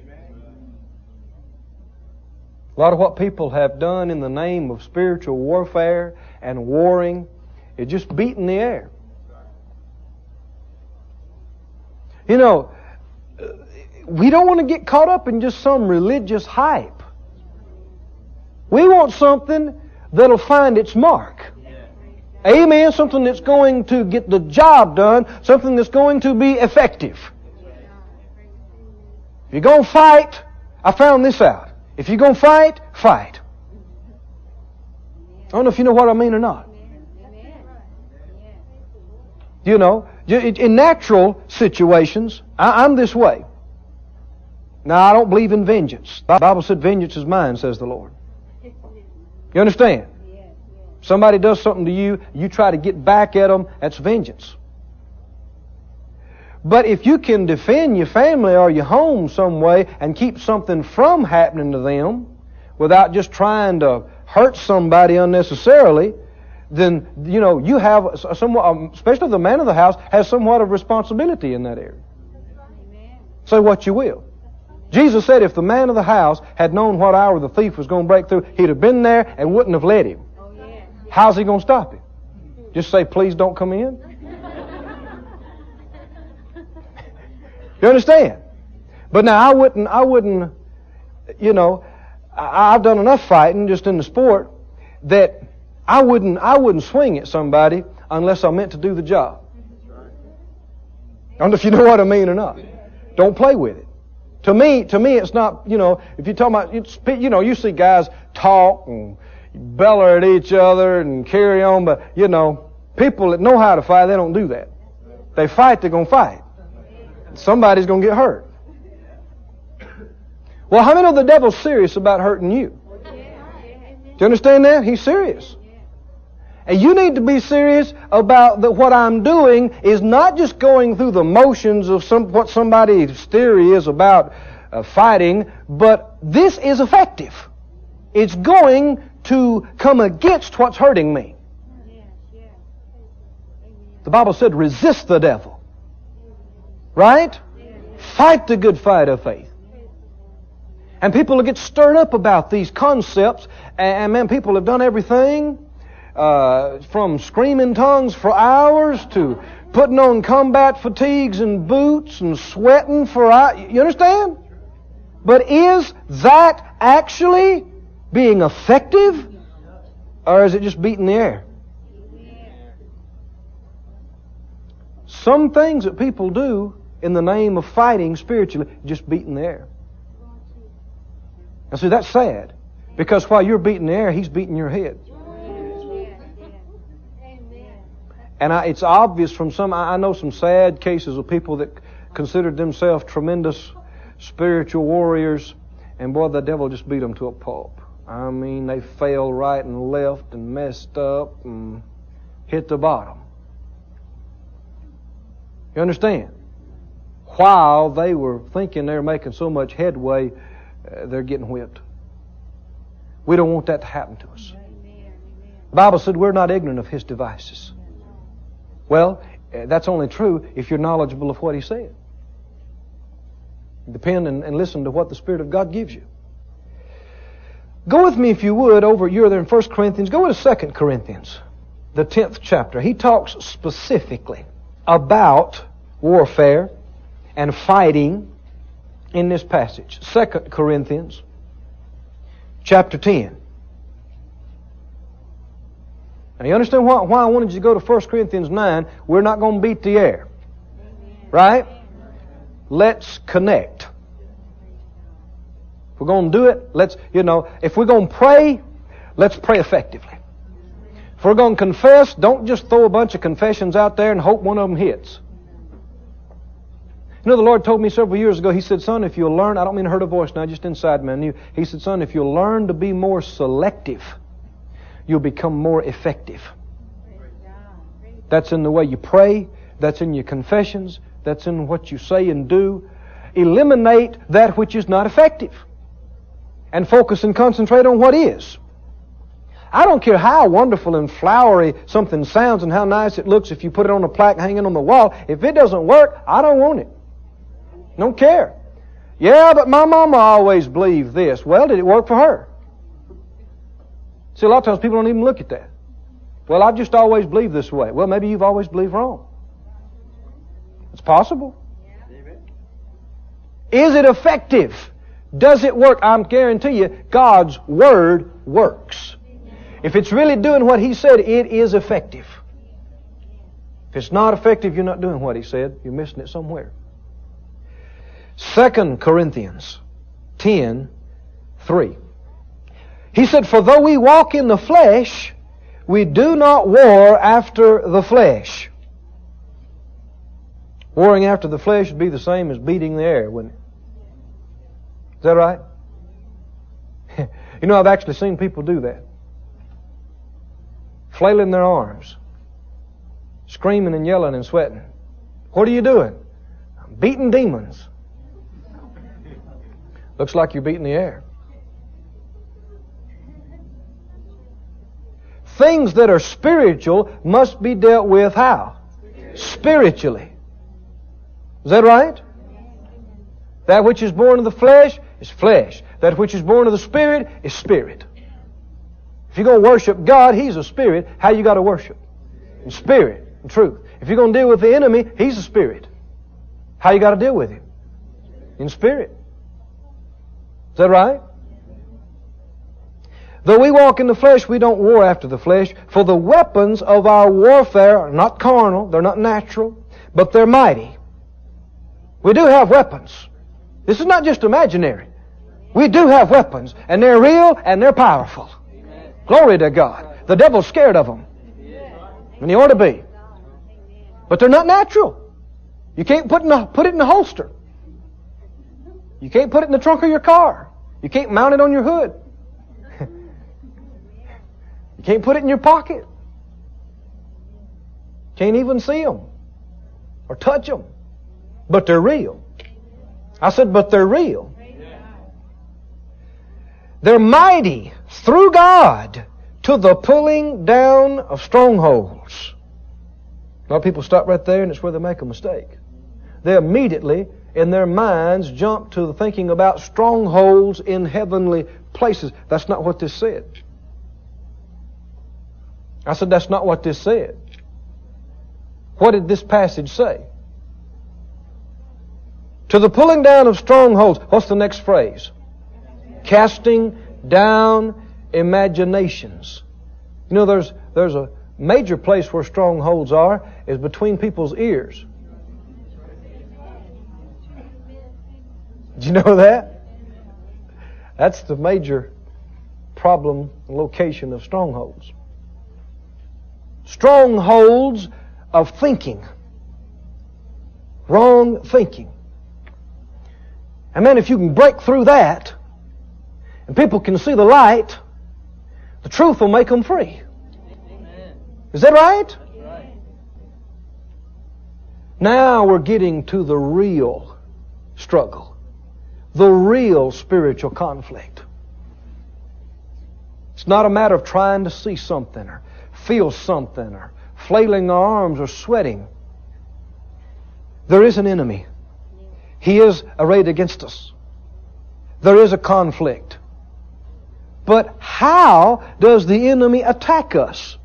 A lot of what people have done in the name of spiritual warfare and warring is just beating the air. You know, we don't want to get caught up in just some religious hype. We want something that'll find its mark. Amen. Something that's going to get the job done. Something that's going to be effective. If you're going to fight, I found this out. If you're going to fight, fight. I don't know if you know what I mean or not. You know, in natural situations, I'm this way. Now, I don't believe in vengeance. The Bible said, Vengeance is mine, says the Lord. You understand? Somebody does something to you, you try to get back at them, that's vengeance. But if you can defend your family or your home some way and keep something from happening to them without just trying to hurt somebody unnecessarily, then, you know, you have somewhat, um, especially the man of the house, has somewhat of responsibility in that area. Say what you will. Jesus said if the man of the house had known what hour the thief was going to break through, he'd have been there and wouldn't have let him. Oh, How's he going to stop it? Just say, please don't come in? you understand? But now I wouldn't, I wouldn't, you know, I, I've done enough fighting just in the sport that I wouldn't, I wouldn't swing at somebody unless I meant to do the job. I don't know if you know what I mean or not. Don't play with it. To me, to me, it's not, you know, if you're talking about, you know, you see guys talk and beller at each other and carry on, but you know, people that know how to fight, they don't do that. They fight, they're gonna fight. Somebody's gonna get hurt. Well, how many know the devil's serious about hurting you? Do you understand that? He's serious. And you need to be serious about that what I'm doing is not just going through the motions of some, what somebody's theory is about uh, fighting, but this is effective. It's going to come against what's hurting me. The Bible said, resist the devil. Right? Fight the good fight of faith. And people get stirred up about these concepts, and, man, people have done everything uh, from screaming tongues for hours to putting on combat fatigues and boots and sweating for hours. You understand? But is that actually being effective? Or is it just beating the air? Some things that people do in the name of fighting spiritually, just beating the air. Now see, that's sad. Because while you're beating the air, he's beating your head. And I, it's obvious from some, I know some sad cases of people that considered themselves tremendous spiritual warriors, and boy, the devil just beat them to a pulp. I mean, they fell right and left and messed up and hit the bottom. You understand? While they were thinking they're making so much headway, uh, they're getting whipped. We don't want that to happen to us. The Bible said we're not ignorant of His devices. Well, uh, that's only true if you're knowledgeable of what He said. Depend and, and listen to what the Spirit of God gives you. Go with me, if you would, over, you're there in 1 Corinthians, go to 2 Corinthians, the 10th chapter. He talks specifically about warfare and fighting in this passage. 2 Corinthians chapter 10. Now you understand why, why I wanted you to go to 1 Corinthians 9? We're not going to beat the air. Right? Let's connect. If we're going to do it, let's, you know, if we're going to pray, let's pray effectively. If we're going to confess, don't just throw a bunch of confessions out there and hope one of them hits. You know, the Lord told me several years ago, He said, Son, if you'll learn, I don't mean hurt a voice now, just inside knew. He said, Son, if you'll learn to be more selective, you'll become more effective. That's in the way you pray, that's in your confessions, that's in what you say and do. Eliminate that which is not effective and focus and concentrate on what is. I don't care how wonderful and flowery something sounds and how nice it looks if you put it on a plaque hanging on the wall. If it doesn't work, I don't want it. Don't care. Yeah, but my mama always believed this. Well, did it work for her? See, a lot of times people don't even look at that. Well, I've just always believed this way. Well, maybe you've always believed wrong. It's possible. Is it effective? Does it work? I'm guarantee you, God's Word works. If it's really doing what He said, it is effective. If it's not effective, you're not doing what He said. You're missing it somewhere. Second Corinthians 10, 3. He said, For though we walk in the flesh, we do not war after the flesh. Warring after the flesh would be the same as beating the air, wouldn't it? Is that right? you know, I've actually seen people do that. Flailing their arms, screaming and yelling and sweating. What are you doing? I'm beating demons. Looks like you're beating the air. Things that are spiritual must be dealt with how? Spiritually. Is that right? That which is born of the flesh is flesh. That which is born of the Spirit is spirit. If you're going to worship God, He's a spirit. How you got to worship? In spirit and truth. If you're going to deal with the enemy, He's a spirit. How you got to deal with him? In spirit. Is that right? Though we walk in the flesh, we don't war after the flesh, for the weapons of our warfare are not carnal, they're not natural, but they're mighty. We do have weapons. This is not just imaginary. We do have weapons, and they're real and they're powerful. Amen. Glory to God. The devil's scared of them. And he ought to be. But they're not natural. You can't put, in put it in a holster. You can't put it in the trunk of your car. You can't mount it on your hood. Can't put it in your pocket. Can't even see them or touch them. But they're real. I said, but they're real. They're mighty through God to the pulling down of strongholds. A lot of people stop right there and it's where they make a mistake. They immediately in their minds jump to thinking about strongholds in heavenly places. That's not what this said. I said, that's not what this said. What did this passage say? To the pulling down of strongholds. What's the next phrase? Casting down imaginations. You know, there's, there's a major place where strongholds are is between people's ears. Did you know that? That's the major problem location of strongholds. Strongholds of thinking. Wrong thinking. And man, if you can break through that, and people can see the light, the truth will make them free. Is that right? Now we're getting to the real struggle, the real spiritual conflict. It's not a matter of trying to see something or feel something or flailing our arms or sweating. There is an enemy. He is arrayed against us. There is a conflict. But how does the enemy attack us?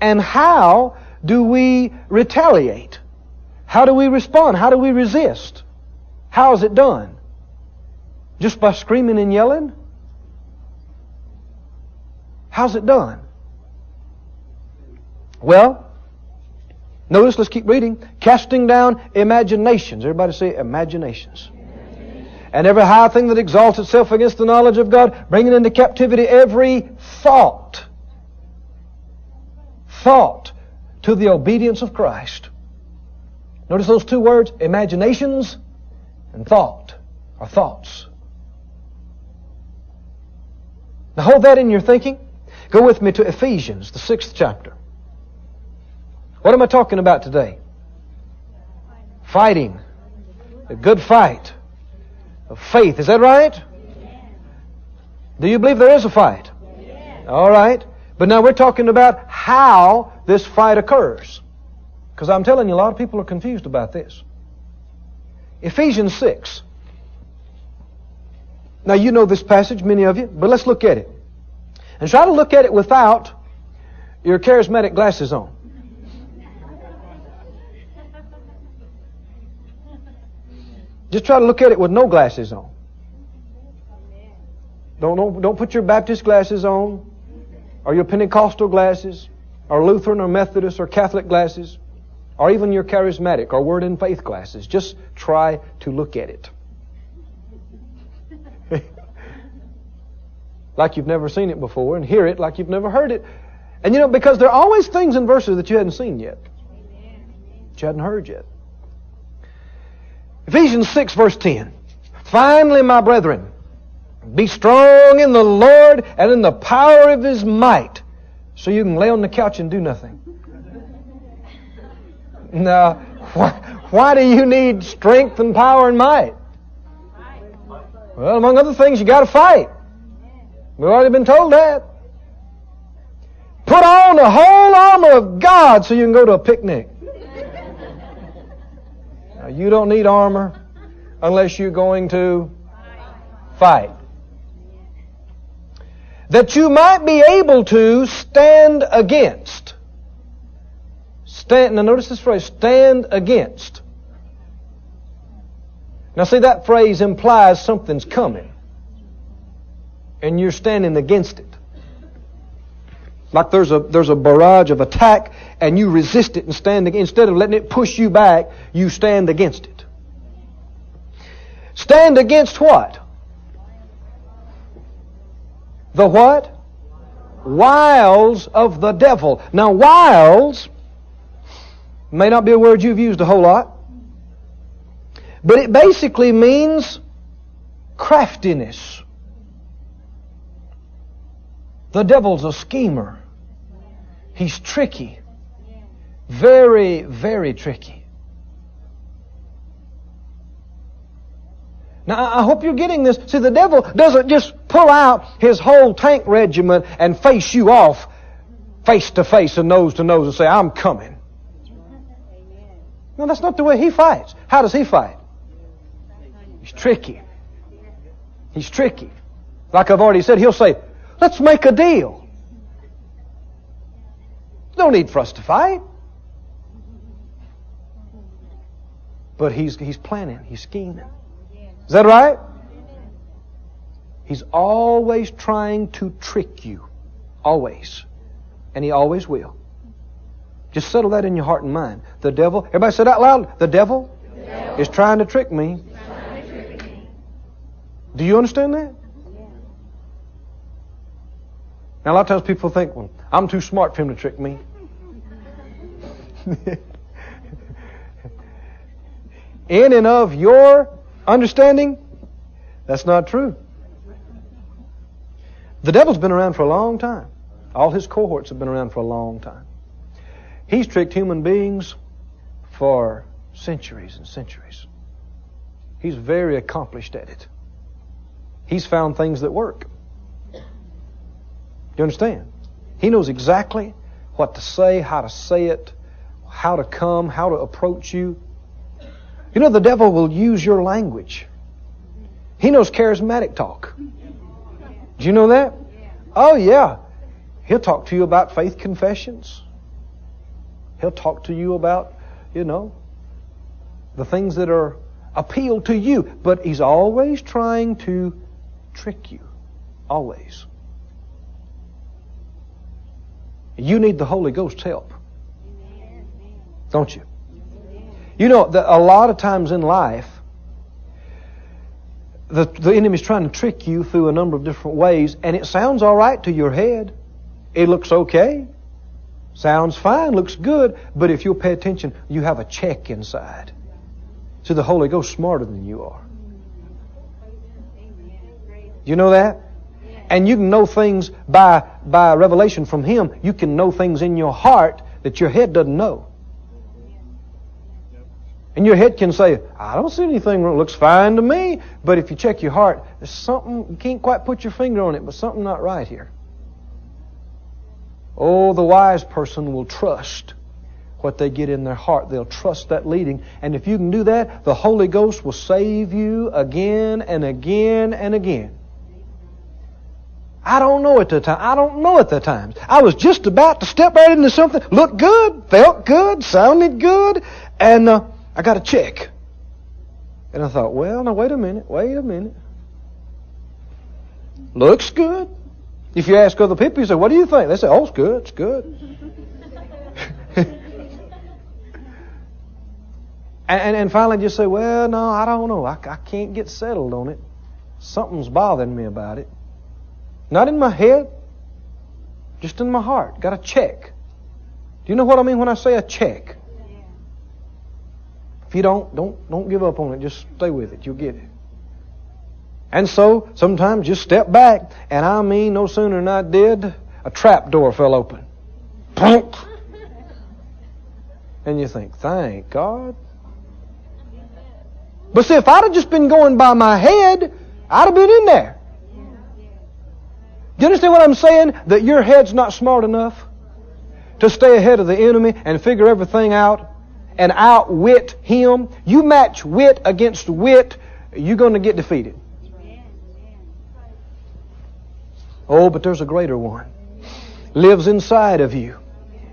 And how do we retaliate? How do we respond? How do we resist? How is it done? Just by screaming and yelling? How's it done? Well, notice, let's keep reading. Casting down imaginations. Everybody say imaginations and every high thing that exalts itself against the knowledge of God, bringing into captivity every thought, thought to the obedience of Christ. Notice those two words, imaginations and thought, or thoughts. Now hold that in your thinking. Go with me to Ephesians, the sixth chapter. What am I talking about today? Fighting. A good fight of faith. Is that right? Do you believe there is a fight? All right. But now we're talking about how this fight occurs. Because I'm telling you, a lot of people are confused about this. Ephesians 6. Now you know this passage, many of you, but let's look at it. And try to look at it without your charismatic glasses on. Just try to look at it with no glasses on. Don't, don't, don't put your Baptist glasses on, or your Pentecostal glasses, or Lutheran or Methodist or Catholic glasses, or even your charismatic or word and faith glasses. Just try to look at it. like you've never seen it before, and hear it like you've never heard it. And you know, because there are always things in verses that you hadn't seen yet, that you hadn't heard yet. Ephesians 6 verse 10. Finally, my brethren, be strong in the Lord and in the power of His might, so you can lay on the couch and do nothing. Now, why, why do you need strength and power and might? Well, among other things, you got to fight. We've already been told that. Put on the whole armor of God so you can go to a picnic. Now, you don't need armor unless you're going to fight. That you might be able to stand against. Stand, now notice this phrase, stand against. Now see that phrase implies something's coming. And you're standing against it. Like there's a, there's a barrage of attack and you resist it and stand against, instead of letting it push you back, you stand against it. Stand against what? The what? Wiles of the devil. Now wiles may not be a word you've used a whole lot, but it basically means craftiness. The devil's a schemer. He's tricky. Very, very tricky. Now, I hope you're getting this. See, the devil doesn't just pull out his whole tank regiment and face you off face to face and nose to nose and say, I'm coming. No, that's not the way he fights. How does he fight? He's tricky. He's tricky. Like I've already said, he'll say, let's make a deal. No need for us to fight. But he's, he's planning, he's scheming. Is that right? He's always trying to trick you. Always. And he always will. Just settle that in your heart and mind. The devil, everybody said out loud, the devil, the devil is trying to trick me. To trick me. Do you understand that? Now, a lot of times people think, well, I'm too smart for him to trick me. in and of your understanding, that's not true. The devil's been around for a long time. All his cohorts have been around for a long time. He's tricked human beings for centuries and centuries. He's very accomplished at it. He's found things that work. You understand? He knows exactly what to say, how to say it, how to come, how to approach you. You know, the devil will use your language. He knows charismatic talk. Do you know that? Oh, yeah. He'll talk to you about faith confessions. He'll talk to you about, you know, the things that are appeal to you. But he's always trying to trick you. Always. You need the Holy Ghost's help. Don't you? You know, that a lot of times in life, the, the enemy's trying to trick you through a number of different ways, and it sounds all right to your head. It looks okay. Sounds fine, looks good, but if you'll pay attention, you have a check inside. So the Holy Ghost smarter than you are. You know that? And you can know things by, by revelation from Him. You can know things in your heart that your head doesn't know. And your head can say, I don't see anything. It looks fine to me. But if you check your heart, there's something, you can't quite put your finger on it, but something not right here. Oh, the wise person will trust what they get in their heart. They'll trust that leading. And if you can do that, the Holy Ghost will save you again and again and again. I don't know at the time. I don't know at the times. I was just about to step right into something, looked good, felt good, sounded good, and uh, I got a check. And I thought, well, now wait a minute, wait a minute. Looks good. If you ask other people, you say, what do you think? They say, oh, it's good, it's good. and, and, finally just say, well, no, I don't know. I, I can't get settled on it. Something's bothering me about it. Not in my head, just in my heart. Got a check. Do you know what I mean when I say a check? If you don't, don't, don't give up on it. Just stay with it. You'll get it. And so, sometimes just step back, and I mean, no sooner than I did, a trap door fell open. Plunk! And you think, thank God. But see, if I'd have just been going by my head, I'd have been in there. Do you understand what I'm saying? That your head's not smart enough to stay ahead of the enemy and figure everything out and outwit him, you match wit against wit, you're going to get defeated. Oh, but there's a greater one. Lives inside of you.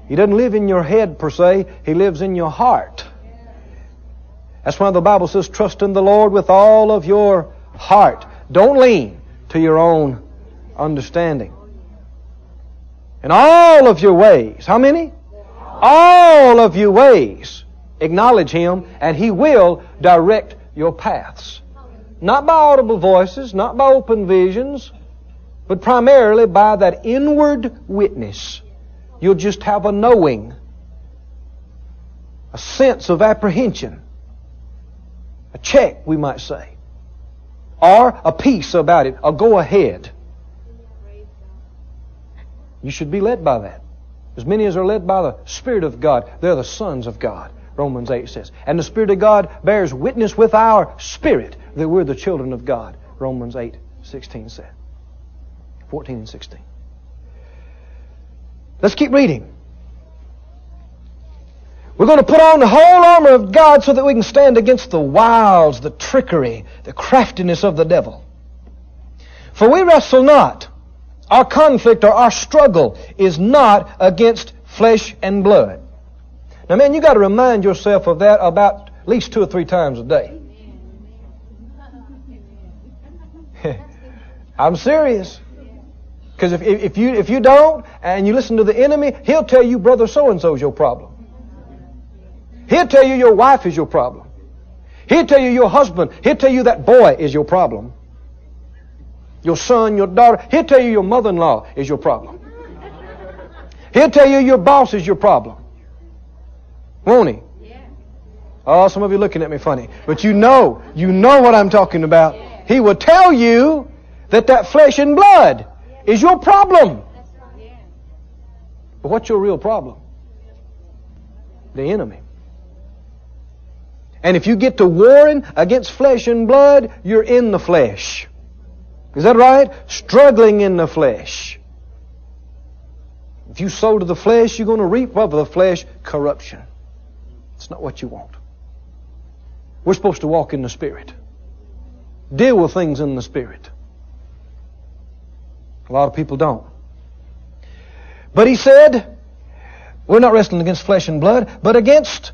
He doesn't live in your head per se, he lives in your heart. That's why the Bible says, trust in the Lord with all of your heart. Don't lean to your own understanding. In all of your ways. How many? All of your ways. Acknowledge Him, and He will direct your paths. Not by audible voices, not by open visions, but primarily by that inward witness. You'll just have a knowing, a sense of apprehension, a check, we might say, or a peace about it, a go ahead. You should be led by that. As many as are led by the Spirit of God, they're the sons of God. Romans 8 says. And the Spirit of God bears witness with our spirit that we're the children of God. Romans 8, 16 said. 14 and 16. Let's keep reading. We're going to put on the whole armor of God so that we can stand against the wiles, the trickery, the craftiness of the devil. For we wrestle not. Our conflict or our struggle is not against flesh and blood. Now man, you got to remind yourself of that about at least two or three times a day. I'm serious. Because if, if, you, if you don't and you listen to the enemy, he'll tell you brother so and so is your problem. He'll tell you your wife is your problem. He'll tell you your husband. He'll tell you that boy is your problem. Your son, your daughter. He'll tell you your mother-in-law is your problem. He'll tell you your boss is your problem. Won't he? Oh, some of you looking at me funny. But you know, you know what I'm talking about. He will tell you that that flesh and blood is your problem. But what's your real problem? The enemy. And if you get to warring against flesh and blood, you're in the flesh. Is that right? Struggling in the flesh. If you sow to the flesh, you're going to reap of the flesh corruption. It's not what you want. We're supposed to walk in the Spirit. Deal with things in the Spirit. A lot of people don't. But he said, we're not wrestling against flesh and blood, but against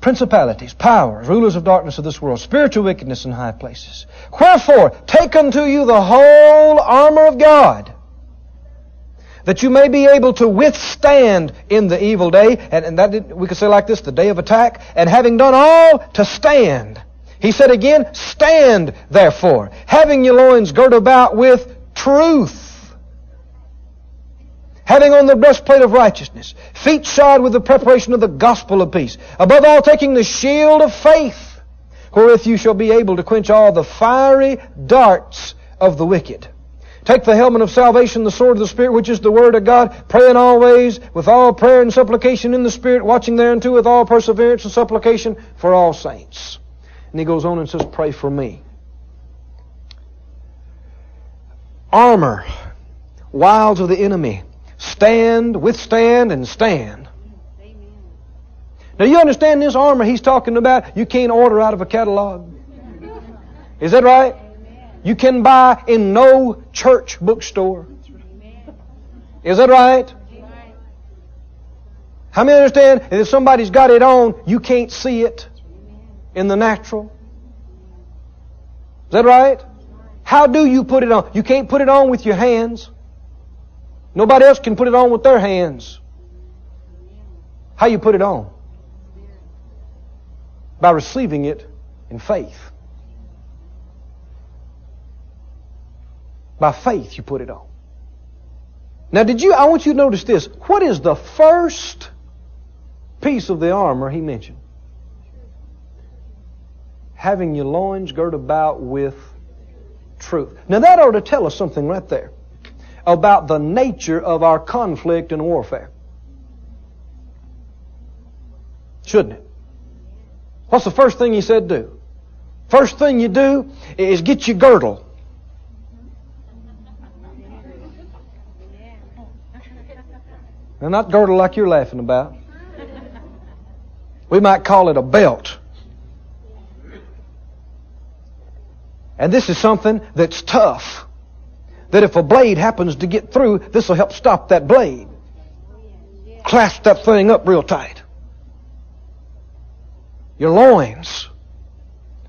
principalities, powers, rulers of darkness of this world, spiritual wickedness in high places. Wherefore, take unto you the whole armor of God, that you may be able to withstand in the evil day, and, and that we could say like this, the day of attack, and having done all, to stand. He said again, stand therefore, having your loins girt about with truth having on the breastplate of righteousness, feet shod with the preparation of the gospel of peace, above all taking the shield of faith, wherewith you shall be able to quench all the fiery darts of the wicked. Take the helmet of salvation, the sword of the Spirit, which is the Word of God, praying always with all prayer and supplication in the Spirit, watching thereunto with all perseverance and supplication for all saints. And he goes on and says, pray for me. Armor, wiles of the enemy, stand, withstand, and stand. Now you understand this armor he's talking about, you can't order out of a catalog. Is that right? You can buy in no church bookstore. Is that right? How many understand if somebody's got it on, you can't see it in the natural? Is that right? How do you put it on? You can't put it on with your hands. Nobody else can put it on with their hands. How you put it on? By receiving it in faith. By faith you put it on. Now did you, I want you to notice this. What is the first piece of the armor he mentioned? Having your loins girt about with truth. Now that ought to tell us something right there about the nature of our conflict and warfare. Shouldn't it? What's the first thing he said do? First thing you do is get your girdle. Now, not girdle like you're laughing about. We might call it a belt. And this is something that's tough that if a blade happens to get through, this will help stop that blade. Clasp that thing up real tight. Your loins.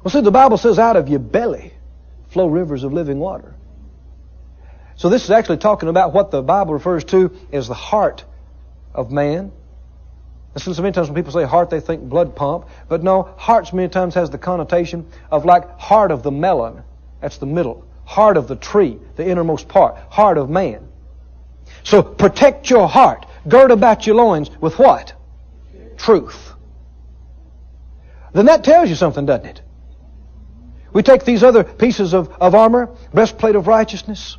Well, see, the Bible says out of your belly flow rivers of living water. So this is actually talking about what the Bible refers to as the heart of man. And so many times when people say heart, they think blood pump. But no, hearts many times has the connotation of like heart of the melon. That's the middle heart of the tree, the innermost part, heart of man. So protect your heart. Gird about your loins with what? Truth. Then that tells you something, doesn't it? We take these other pieces of, of armor, breastplate of righteousness,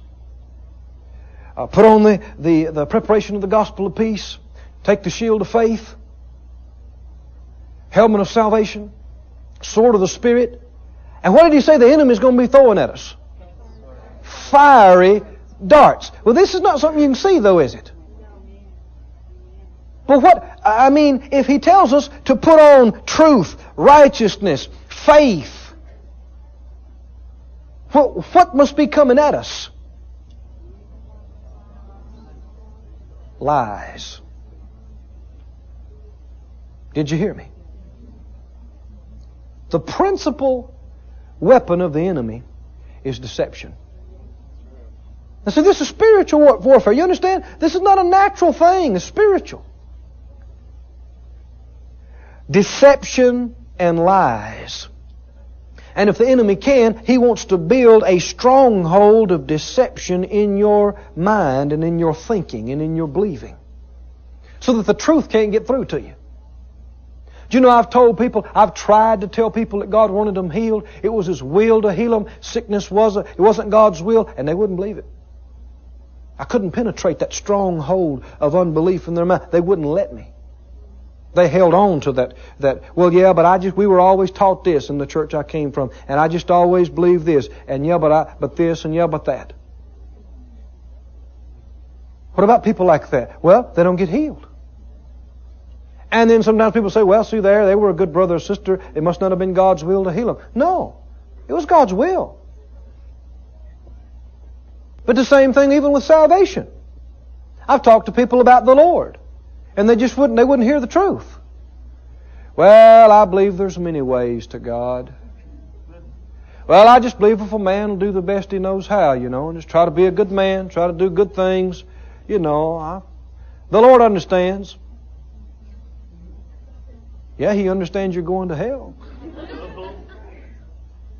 uh, put on the, the, the preparation of the gospel of peace, take the shield of faith, helmet of salvation, sword of the Spirit. And what did he say the enemy is going to be throwing at us? fiery darts. Well, this is not something you can see, though, is it? But what I mean, if He tells us to put on truth, righteousness, faith, what, what must be coming at us? Lies. Did you hear me? The principal weapon of the enemy is deception. And so this is spiritual warfare. You understand? This is not a natural thing. It's spiritual. Deception and lies. And if the enemy can, he wants to build a stronghold of deception in your mind and in your thinking and in your believing. So that the truth can't get through to you. Do you know I've told people, I've tried to tell people that God wanted them healed. It was His will to heal them. Sickness was a, it wasn't God's will, and they wouldn't believe it. I couldn't penetrate that stronghold of unbelief in their mind. They wouldn't let me. They held on to that, that, well, yeah, but I just, we were always taught this in the church I came from, and I just always believed this, and yeah, but I, but this, and yeah, but that. What about people like that? Well, they don't get healed. And then sometimes people say, well, see there, they were a good brother or sister. It must not have been God's will to heal them. No. It was God's will. But the same thing even with salvation. I've talked to people about the Lord. And they just wouldn't, they wouldn't hear the truth. Well, I believe there's many ways to God. Well, I just believe if a man will do the best he knows how, you know, and just try to be a good man, try to do good things, you know, I, the Lord understands. Yeah, He understands you're going to hell.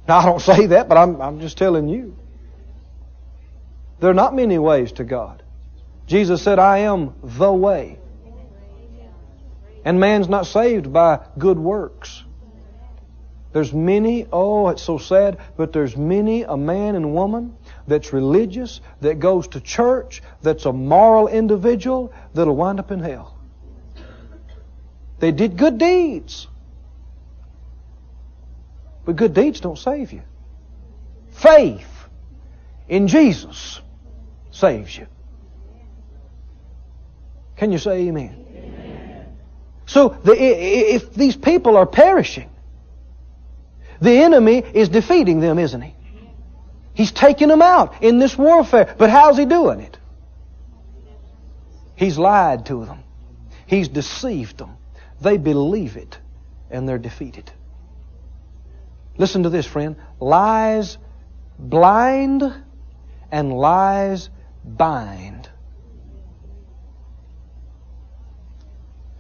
Now, I don't say that, but I'm, I'm just telling you. There are not many ways to God. Jesus said, I am the way. And man's not saved by good works. There's many, oh, it's so sad, but there's many a man and woman that's religious, that goes to church, that's a moral individual, that'll wind up in hell. They did good deeds. But good deeds don't save you. Faith in Jesus saves you. Can you say amen? amen. So, the, if these people are perishing, the enemy is defeating them, isn't he? He's taking them out in this warfare. But how's he doing it? He's lied to them. He's deceived them. They believe it and they're defeated. Listen to this, friend. Lies blind and lies bind.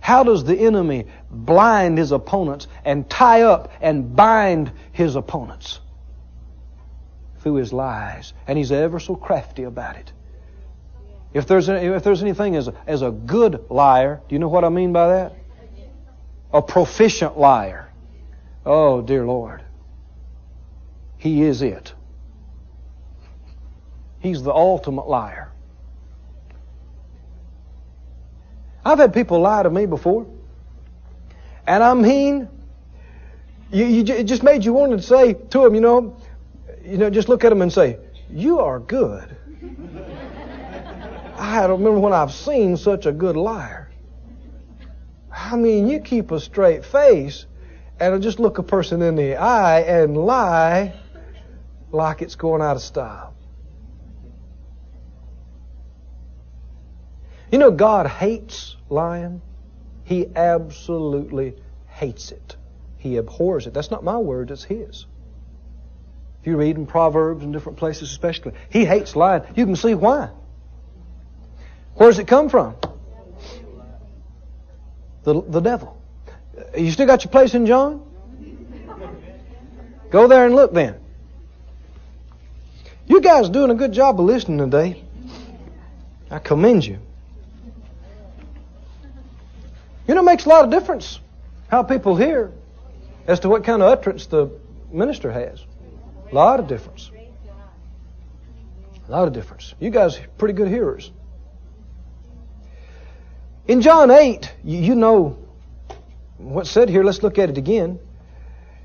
How does the enemy blind his opponents and tie up and bind his opponents? Through his lies. And he's ever so crafty about it. If there's, if there's anything as a, as a good liar, do you know what I mean by that? A proficient liar. Oh, dear Lord. He is it. He's the ultimate liar. I've had people lie to me before. And I mean, you, you, it just made you want to say to them, you know, you know, just look at them and say, "You are good." I don't remember when I've seen such a good liar. I mean, you keep a straight face and just look a person in the eye and lie like it's going out of style. You know, God hates lying. He absolutely hates it. He abhors it. That's not my word, it's His. If you read in Proverbs and different places especially, He hates lying. You can see why. Where does it come from? The, the devil. You still got your place in John? Go there and look then. You guys are doing a good job of listening today. I commend you. You know, it makes a lot of difference how people hear as to what kind of utterance the minister has. A lot of difference. A lot of difference. You guys pretty good hearers. In John 8, you know what's said here. Let's look at it again.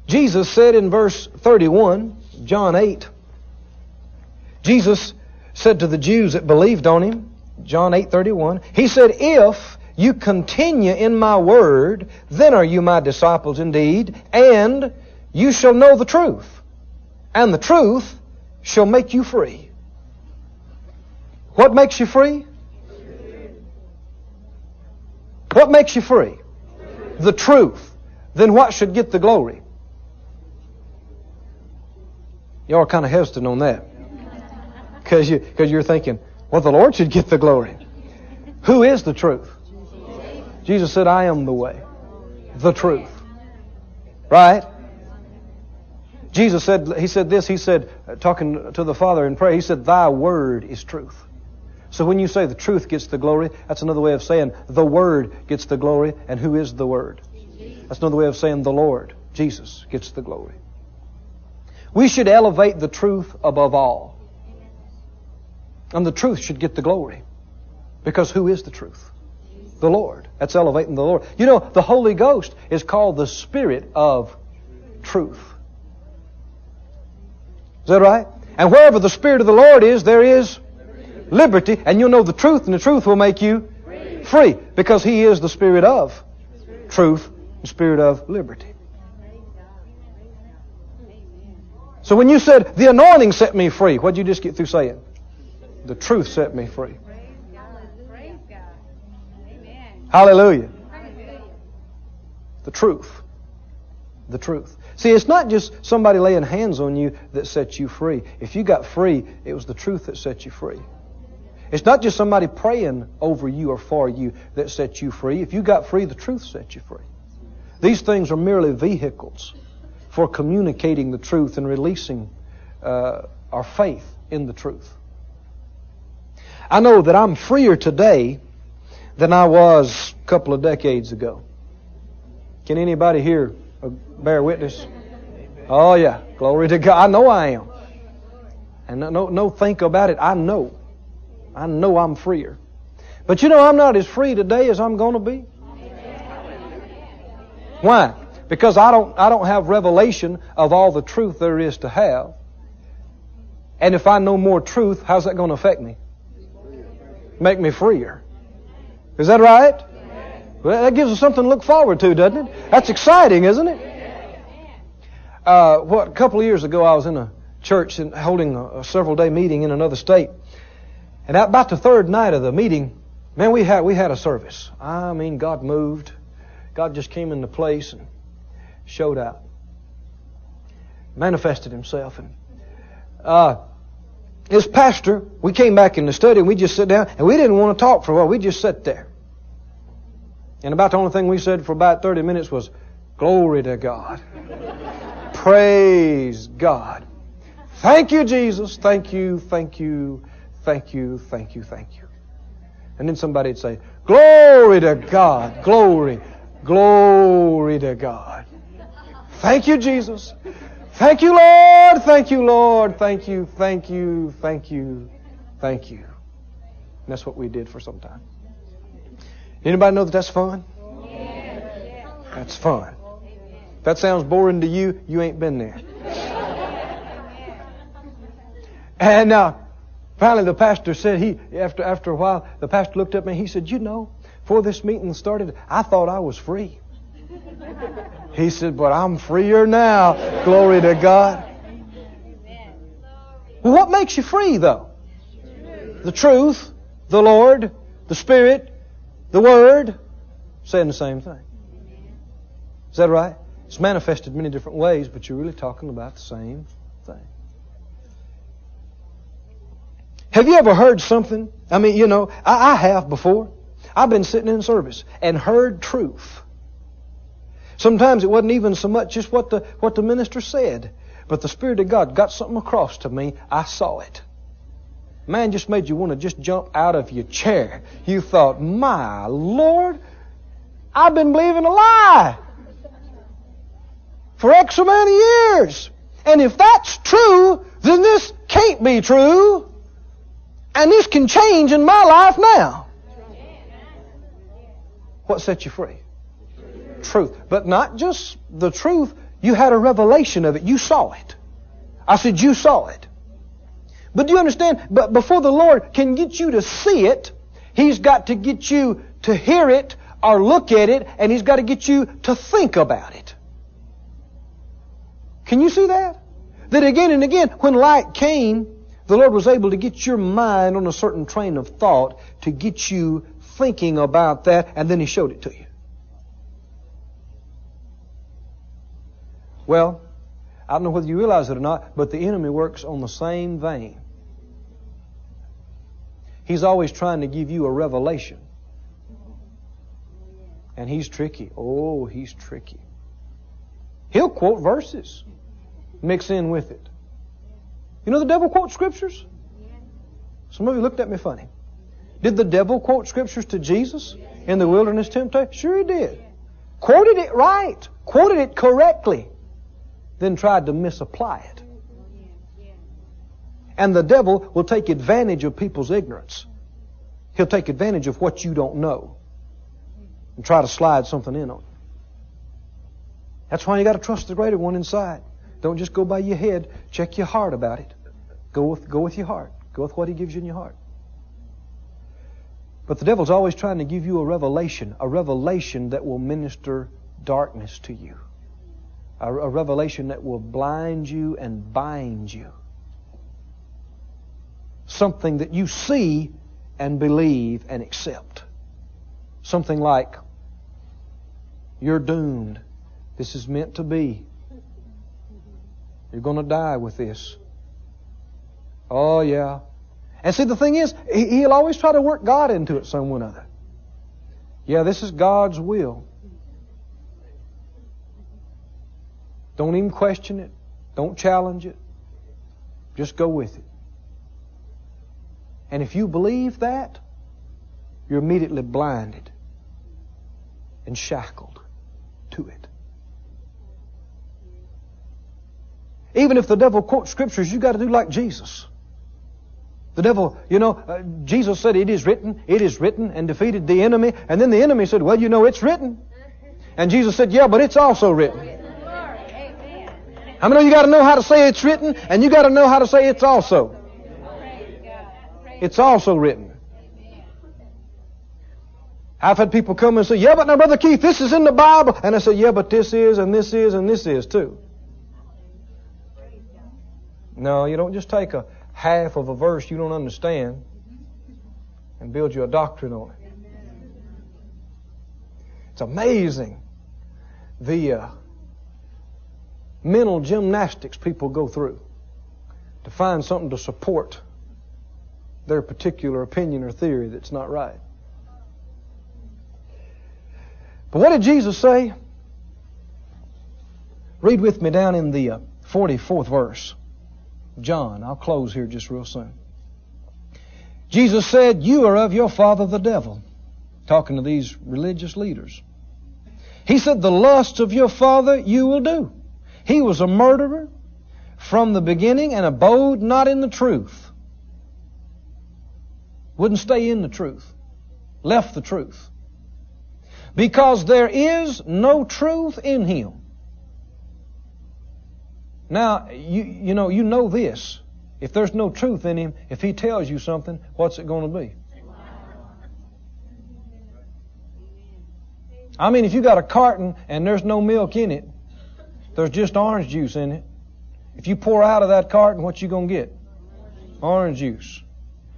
Jesus said in verse 31, John 8, Jesus said to the Jews that believed on him, John 8:31, he said, "If you continue in my word, then are you my disciples indeed, and you shall know the truth, and the truth shall make you free. What makes you free? What makes you free? The truth. Then what should get the glory? Y'all are kind of hesitant on that. Because you, cause you're thinking, well, the Lord should get the glory. Who is the truth? Jesus said, I am the way, the truth. Right? Jesus said, He said this, He said, talking to the Father in prayer, He said, Thy word is truth. So when you say the truth gets the glory, that's another way of saying the Word gets the glory. And who is the Word? That's another way of saying the Lord, Jesus, gets the glory. We should elevate the truth above all. And the truth should get the glory. Because who is the truth? The Lord. That's elevating the Lord. You know, the Holy Ghost is called the Spirit of truth. Is that right? And wherever the Spirit of the Lord is, there is liberty, and you'll know the truth, and the truth will make you free, free because He is the Spirit of truth, the Spirit of liberty. So when you said, the anointing set me free, what did you just get through saying? The truth set me free. Hallelujah. The truth. The truth. See, it's not just somebody laying hands on you that sets you free. If you got free, it was the truth that set you free. It's not just somebody praying over you or for you that sets you free. If you got free, the truth sets you free. These things are merely vehicles for communicating the truth and releasing uh, our faith in the truth. I know that I'm freer today than I was a couple of decades ago. Can anybody here bear witness? Oh yeah, glory to God. I know I am. And no, no, think about it. I know. I know I'm freer. But you know, I'm not as free today as I'm going to be. Why? Because I don't, I don't have revelation of all the truth there is to have. And if I know more truth, how's that going to affect me? Make me freer. Is that right? Well, that gives us something to look forward to, doesn't it? That's exciting, isn't it? Uh, what a couple of years ago, I was in a church and holding a, a several day meeting in another state, and about the third night of the meeting, man, we had we had a service. I mean, God moved. God just came into place and showed out, manifested Himself, and uh, his pastor. We came back in the study and we just sat down and we didn't want to talk for a while. We just sat there. And about the only thing we said for about 30 minutes was, Glory to God. Praise God. Thank you, Jesus. Thank you, thank you, thank you, thank you, thank you. And then somebody would say, Glory to God. Glory. Glory to God. Thank you, Jesus. Thank you, Lord. Thank you, Lord. Thank you, thank you, thank you, thank you. And that's what we did for some time. Anybody know that that's fun? That's fun. If that sounds boring to you, you ain't been there. and uh, finally, the pastor said he after after a while, the pastor looked at me. He said, "You know, before this meeting started, I thought I was free." He said, "But I'm freer now. Glory to God." Well, what makes you free, though? The truth, the Lord, the Spirit, the Word, saying the same thing. Is that right? It's manifested many different ways, but you're really talking about the same thing. Have you ever heard something? I mean, you know, I, I have before. I've been sitting in service and heard truth. Sometimes it wasn't even so much just what the, what the minister said, but the Spirit of God got something across to me. I saw it. Man just made you want to just jump out of your chair. You thought, my Lord, I've been believing a lie for X amount of years. And if that's true, then this can't be true. And this can change in my life now. What set you free? Truth. But not just the truth, you had a revelation of it. You saw it. I said, you saw it. But do you understand? But before the Lord can get you to see it, He's got to get you to hear it or look at it, and he's got to get you to think about it. Can you see that? That again and again, when light came, the Lord was able to get your mind on a certain train of thought to get you thinking about that, and then He showed it to you. Well, I don't know whether you realize it or not, but the enemy works on the same vein. He's always trying to give you a revelation. And he's tricky. Oh, he's tricky. He'll quote verses, mix in with it. You know the devil quotes scriptures? Some of you looked at me funny. Did the devil quote scriptures to Jesus in the wilderness temptation? Sure he did. Quoted it right. Quoted it correctly. Then tried to misapply it. And the devil will take advantage of people's ignorance. He'll take advantage of what you don't know and try to slide something in on you. That's why you got to trust the greater one inside. Don't just go by your head. Check your heart about it. Go with, go with your heart. Go with what he gives you in your heart. But the devil's always trying to give you a revelation, a revelation that will minister darkness to you, a, a revelation that will blind you and bind you. Something that you see and believe and accept. Something like, you're doomed. This is meant to be. You're going to die with this. Oh, yeah. And see, the thing is, he'll always try to work God into it some or other. Yeah, this is God's will. Don't even question it. Don't challenge it. Just go with it. And if you believe that, you're immediately blinded and shackled to it. Even if the devil quotes scriptures, you got to do like Jesus. The devil, you know, uh, Jesus said, It is written, it is written, and defeated the enemy. And then the enemy said, Well, you know, it's written. And Jesus said, Yeah, but it's also written. How many of you got to know how to say it's written, and you got to know how to say it's also? It's also written. I've had people come and say, Yeah, but now, Brother Keith, this is in the Bible. And I said, Yeah, but this is, and this is, and this is too. No, you don't just take a half of a verse you don't understand and build you a doctrine on it. It's amazing the uh, mental gymnastics people go through to find something to support their particular opinion or theory that's not right. But what did Jesus say? Read with me down in the uh, 44th verse. John. I'll close here just real soon. Jesus said, You are of your father the devil. Talking to these religious leaders. He said, The lusts of your father you will do. He was a murderer from the beginning and abode not in the truth. Wouldn't stay in the truth. Left the truth. Because there is no truth in him. Now, you, you know, you know this. If there's no truth in him, if he tells you something, what's it going to be? I mean, if you got a carton and there's no milk in it, there's just orange juice in it. If you pour out of that carton, what you going to get? Orange juice.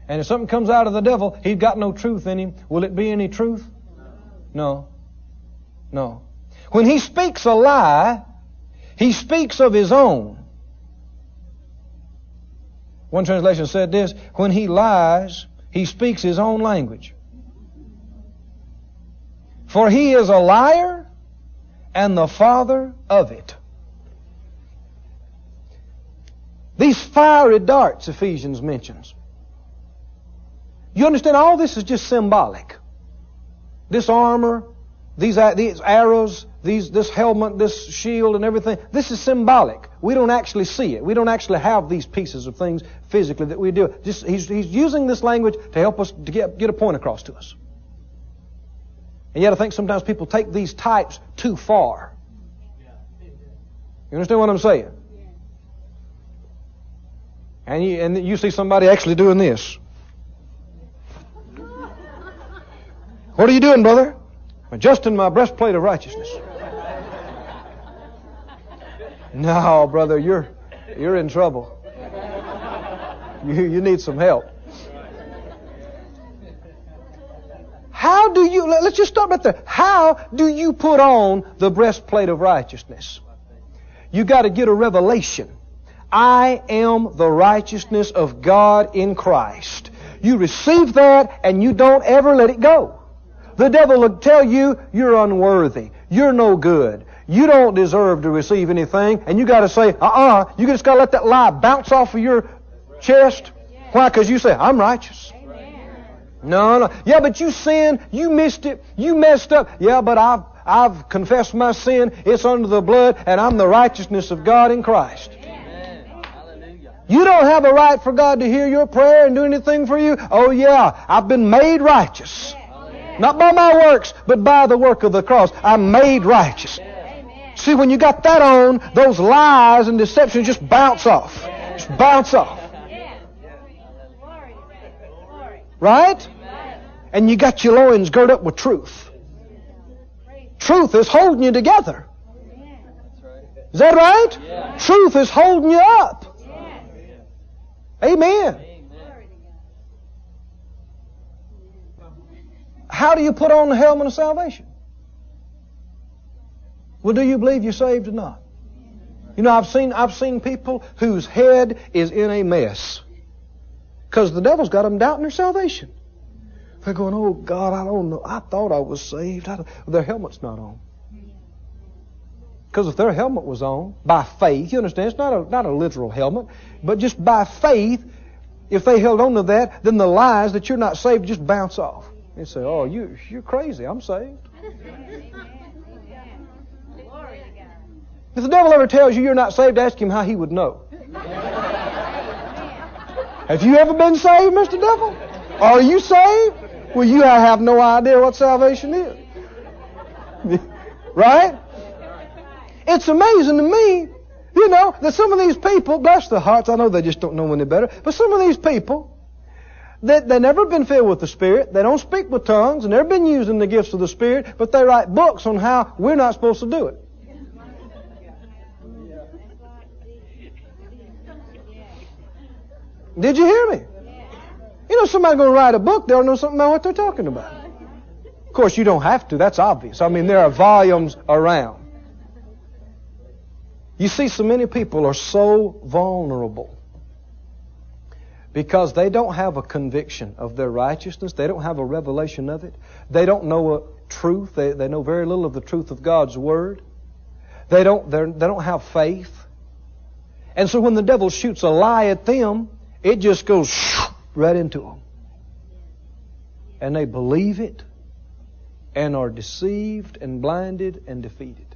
And if something comes out of the devil, he's got no truth in him. Will it be any truth? No. No. When he speaks a lie, he speaks of his own. One translation said this when he lies, he speaks his own language. For he is a liar and the father of it. These fiery darts Ephesians mentions. You understand all this is just symbolic. This armor, these, these arrows, these, this helmet, this shield, and everything, this is symbolic. We don't actually see it. We don't actually have these pieces of things physically that we do. Just, he's, he's using this language to help us to get, get a point across to us. And yet I think sometimes people take these types too far. You understand what I'm saying? And you, and you see somebody actually doing this. What are you doing, brother? Adjusting my breastplate of righteousness. No, brother, you're you're in trouble. You you need some help. How do you let's just stop right there. How do you put on the breastplate of righteousness? You got to get a revelation. I am the righteousness of God in Christ. You receive that and you don't ever let it go. The devil will tell you you're unworthy. You're no good. You don't deserve to receive anything, and you got to say, uh-uh. You just got to let that lie bounce off of your chest. Why? Because you say, I'm righteous. No, no. Yeah, but you sinned. You missed it. You messed up. Yeah, but I've, I've confessed my sin. It's under the blood, and I'm the righteousness of God in Christ. You don't have a right for God to hear your prayer and do anything for you. Oh yeah, I've been made righteous. Not by my works, but by the work of the cross. I'm made righteous. See, when you got that on, those lies and deceptions just bounce off. Just bounce off. Right? And you got your loins girt up with truth. Truth is holding you together. Is that right? Truth is holding you up. Amen. How do you put on the helmet of salvation? Well, do you believe you're saved or not? You know, I've seen I've seen people whose head is in a mess because the devil's got them doubting their salvation. They're going, "Oh God, I don't know. I thought I was saved. I their helmet's not on." Because if their helmet was on by faith, you understand, it's not a not a literal helmet, but just by faith, if they held on to that, then the lies that you're not saved just bounce off. They say, "Oh, you you're crazy. I'm saved." If the devil ever tells you you're not saved, ask him how he would know. have you ever been saved, Mr. Devil? Are you saved? Well, you have no idea what salvation is. right? It's amazing to me, you know, that some of these people, bless their hearts, I know they just don't know any better, but some of these people, that they never been filled with the Spirit, they don't speak with tongues, and never been using the gifts of the Spirit, but they write books on how we're not supposed to do it. Did you hear me? You know, somebody's going to write a book, they'll know something about what they're talking about. Of course, you don't have to. That's obvious. I mean, there are volumes around. You see, so many people are so vulnerable because they don't have a conviction of their righteousness. They don't have a revelation of it. They don't know a truth. They, they know very little of the truth of God's Word. They don't, they don't have faith. And so when the devil shoots a lie at them, it just goes right into them. And they believe it and are deceived and blinded and defeated.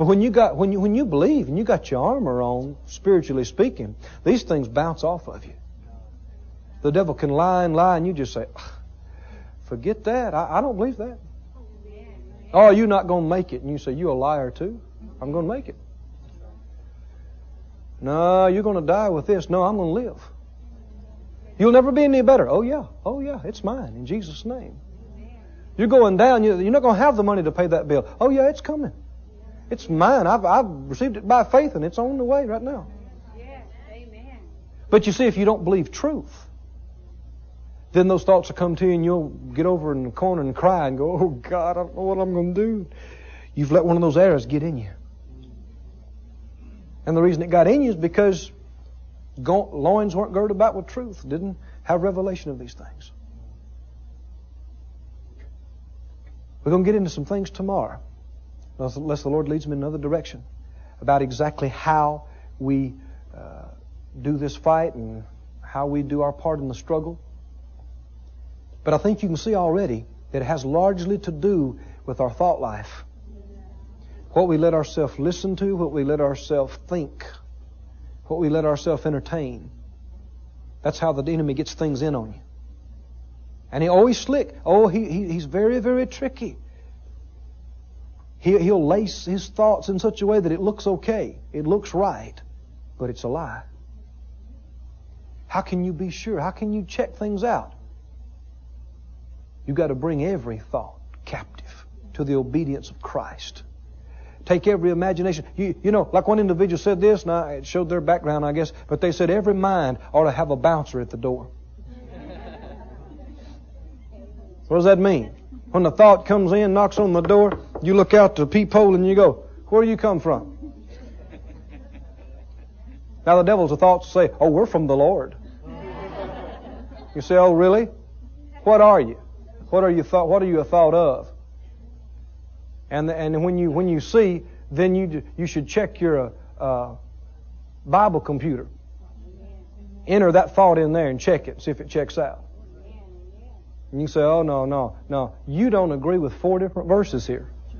But when you got when you when you believe and you got your armor on, spiritually speaking, these things bounce off of you. The devil can lie and lie, and you just say, "Forget that. I, I don't believe that." Oh, you're not going to make it, and you say, "You're a liar too." I'm going to make it. No, you're going to die with this. No, I'm going to live. You'll never be any better. Oh, yeah. Oh, yeah. It's mine in Jesus' name. You're going down. You're not going to have the money to pay that bill. Oh, yeah, it's coming. It's mine. I've, I've received it by faith, and it's on the way right now. Yes, amen. But you see, if you don't believe truth, then those thoughts will come to you, and you'll get over in the corner and cry and go, "Oh God, I don't know what I'm going to do." You've let one of those arrows get in you. And the reason it got in you is because loins weren't girded about with truth, didn't have revelation of these things. We're going to get into some things tomorrow, unless the Lord leads me in another direction, about exactly how we uh, do this fight and how we do our part in the struggle. But I think you can see already that it has largely to do with our thought life what we let ourselves listen to, what we let ourselves think, what we let ourselves entertain. That's how the enemy gets things in on you. And he always slick. Oh, he, he he's very, very tricky. He, he'll lace his thoughts in such a way that it looks okay. It looks right, but it's a lie. How can you be sure? How can you check things out? You've got to bring every thought captive to the obedience of Christ. Take every imagination. You, you know, like one individual said this, and I, it showed their background, I guess, but they said every mind ought to have a bouncer at the door. what does that mean? When the thought comes in, knocks on the door, you look out the peephole and you go, Where do you come from? Now the devil's thoughts say, Oh, we're from the Lord. You say, Oh, really? What are you? What are you thought? What are you a thought of? And and when you when you see, then you you should check your uh, Bible computer. Enter that thought in there and check it. See if it checks out. And you say, "Oh no, no, no! You don't agree with four different verses here.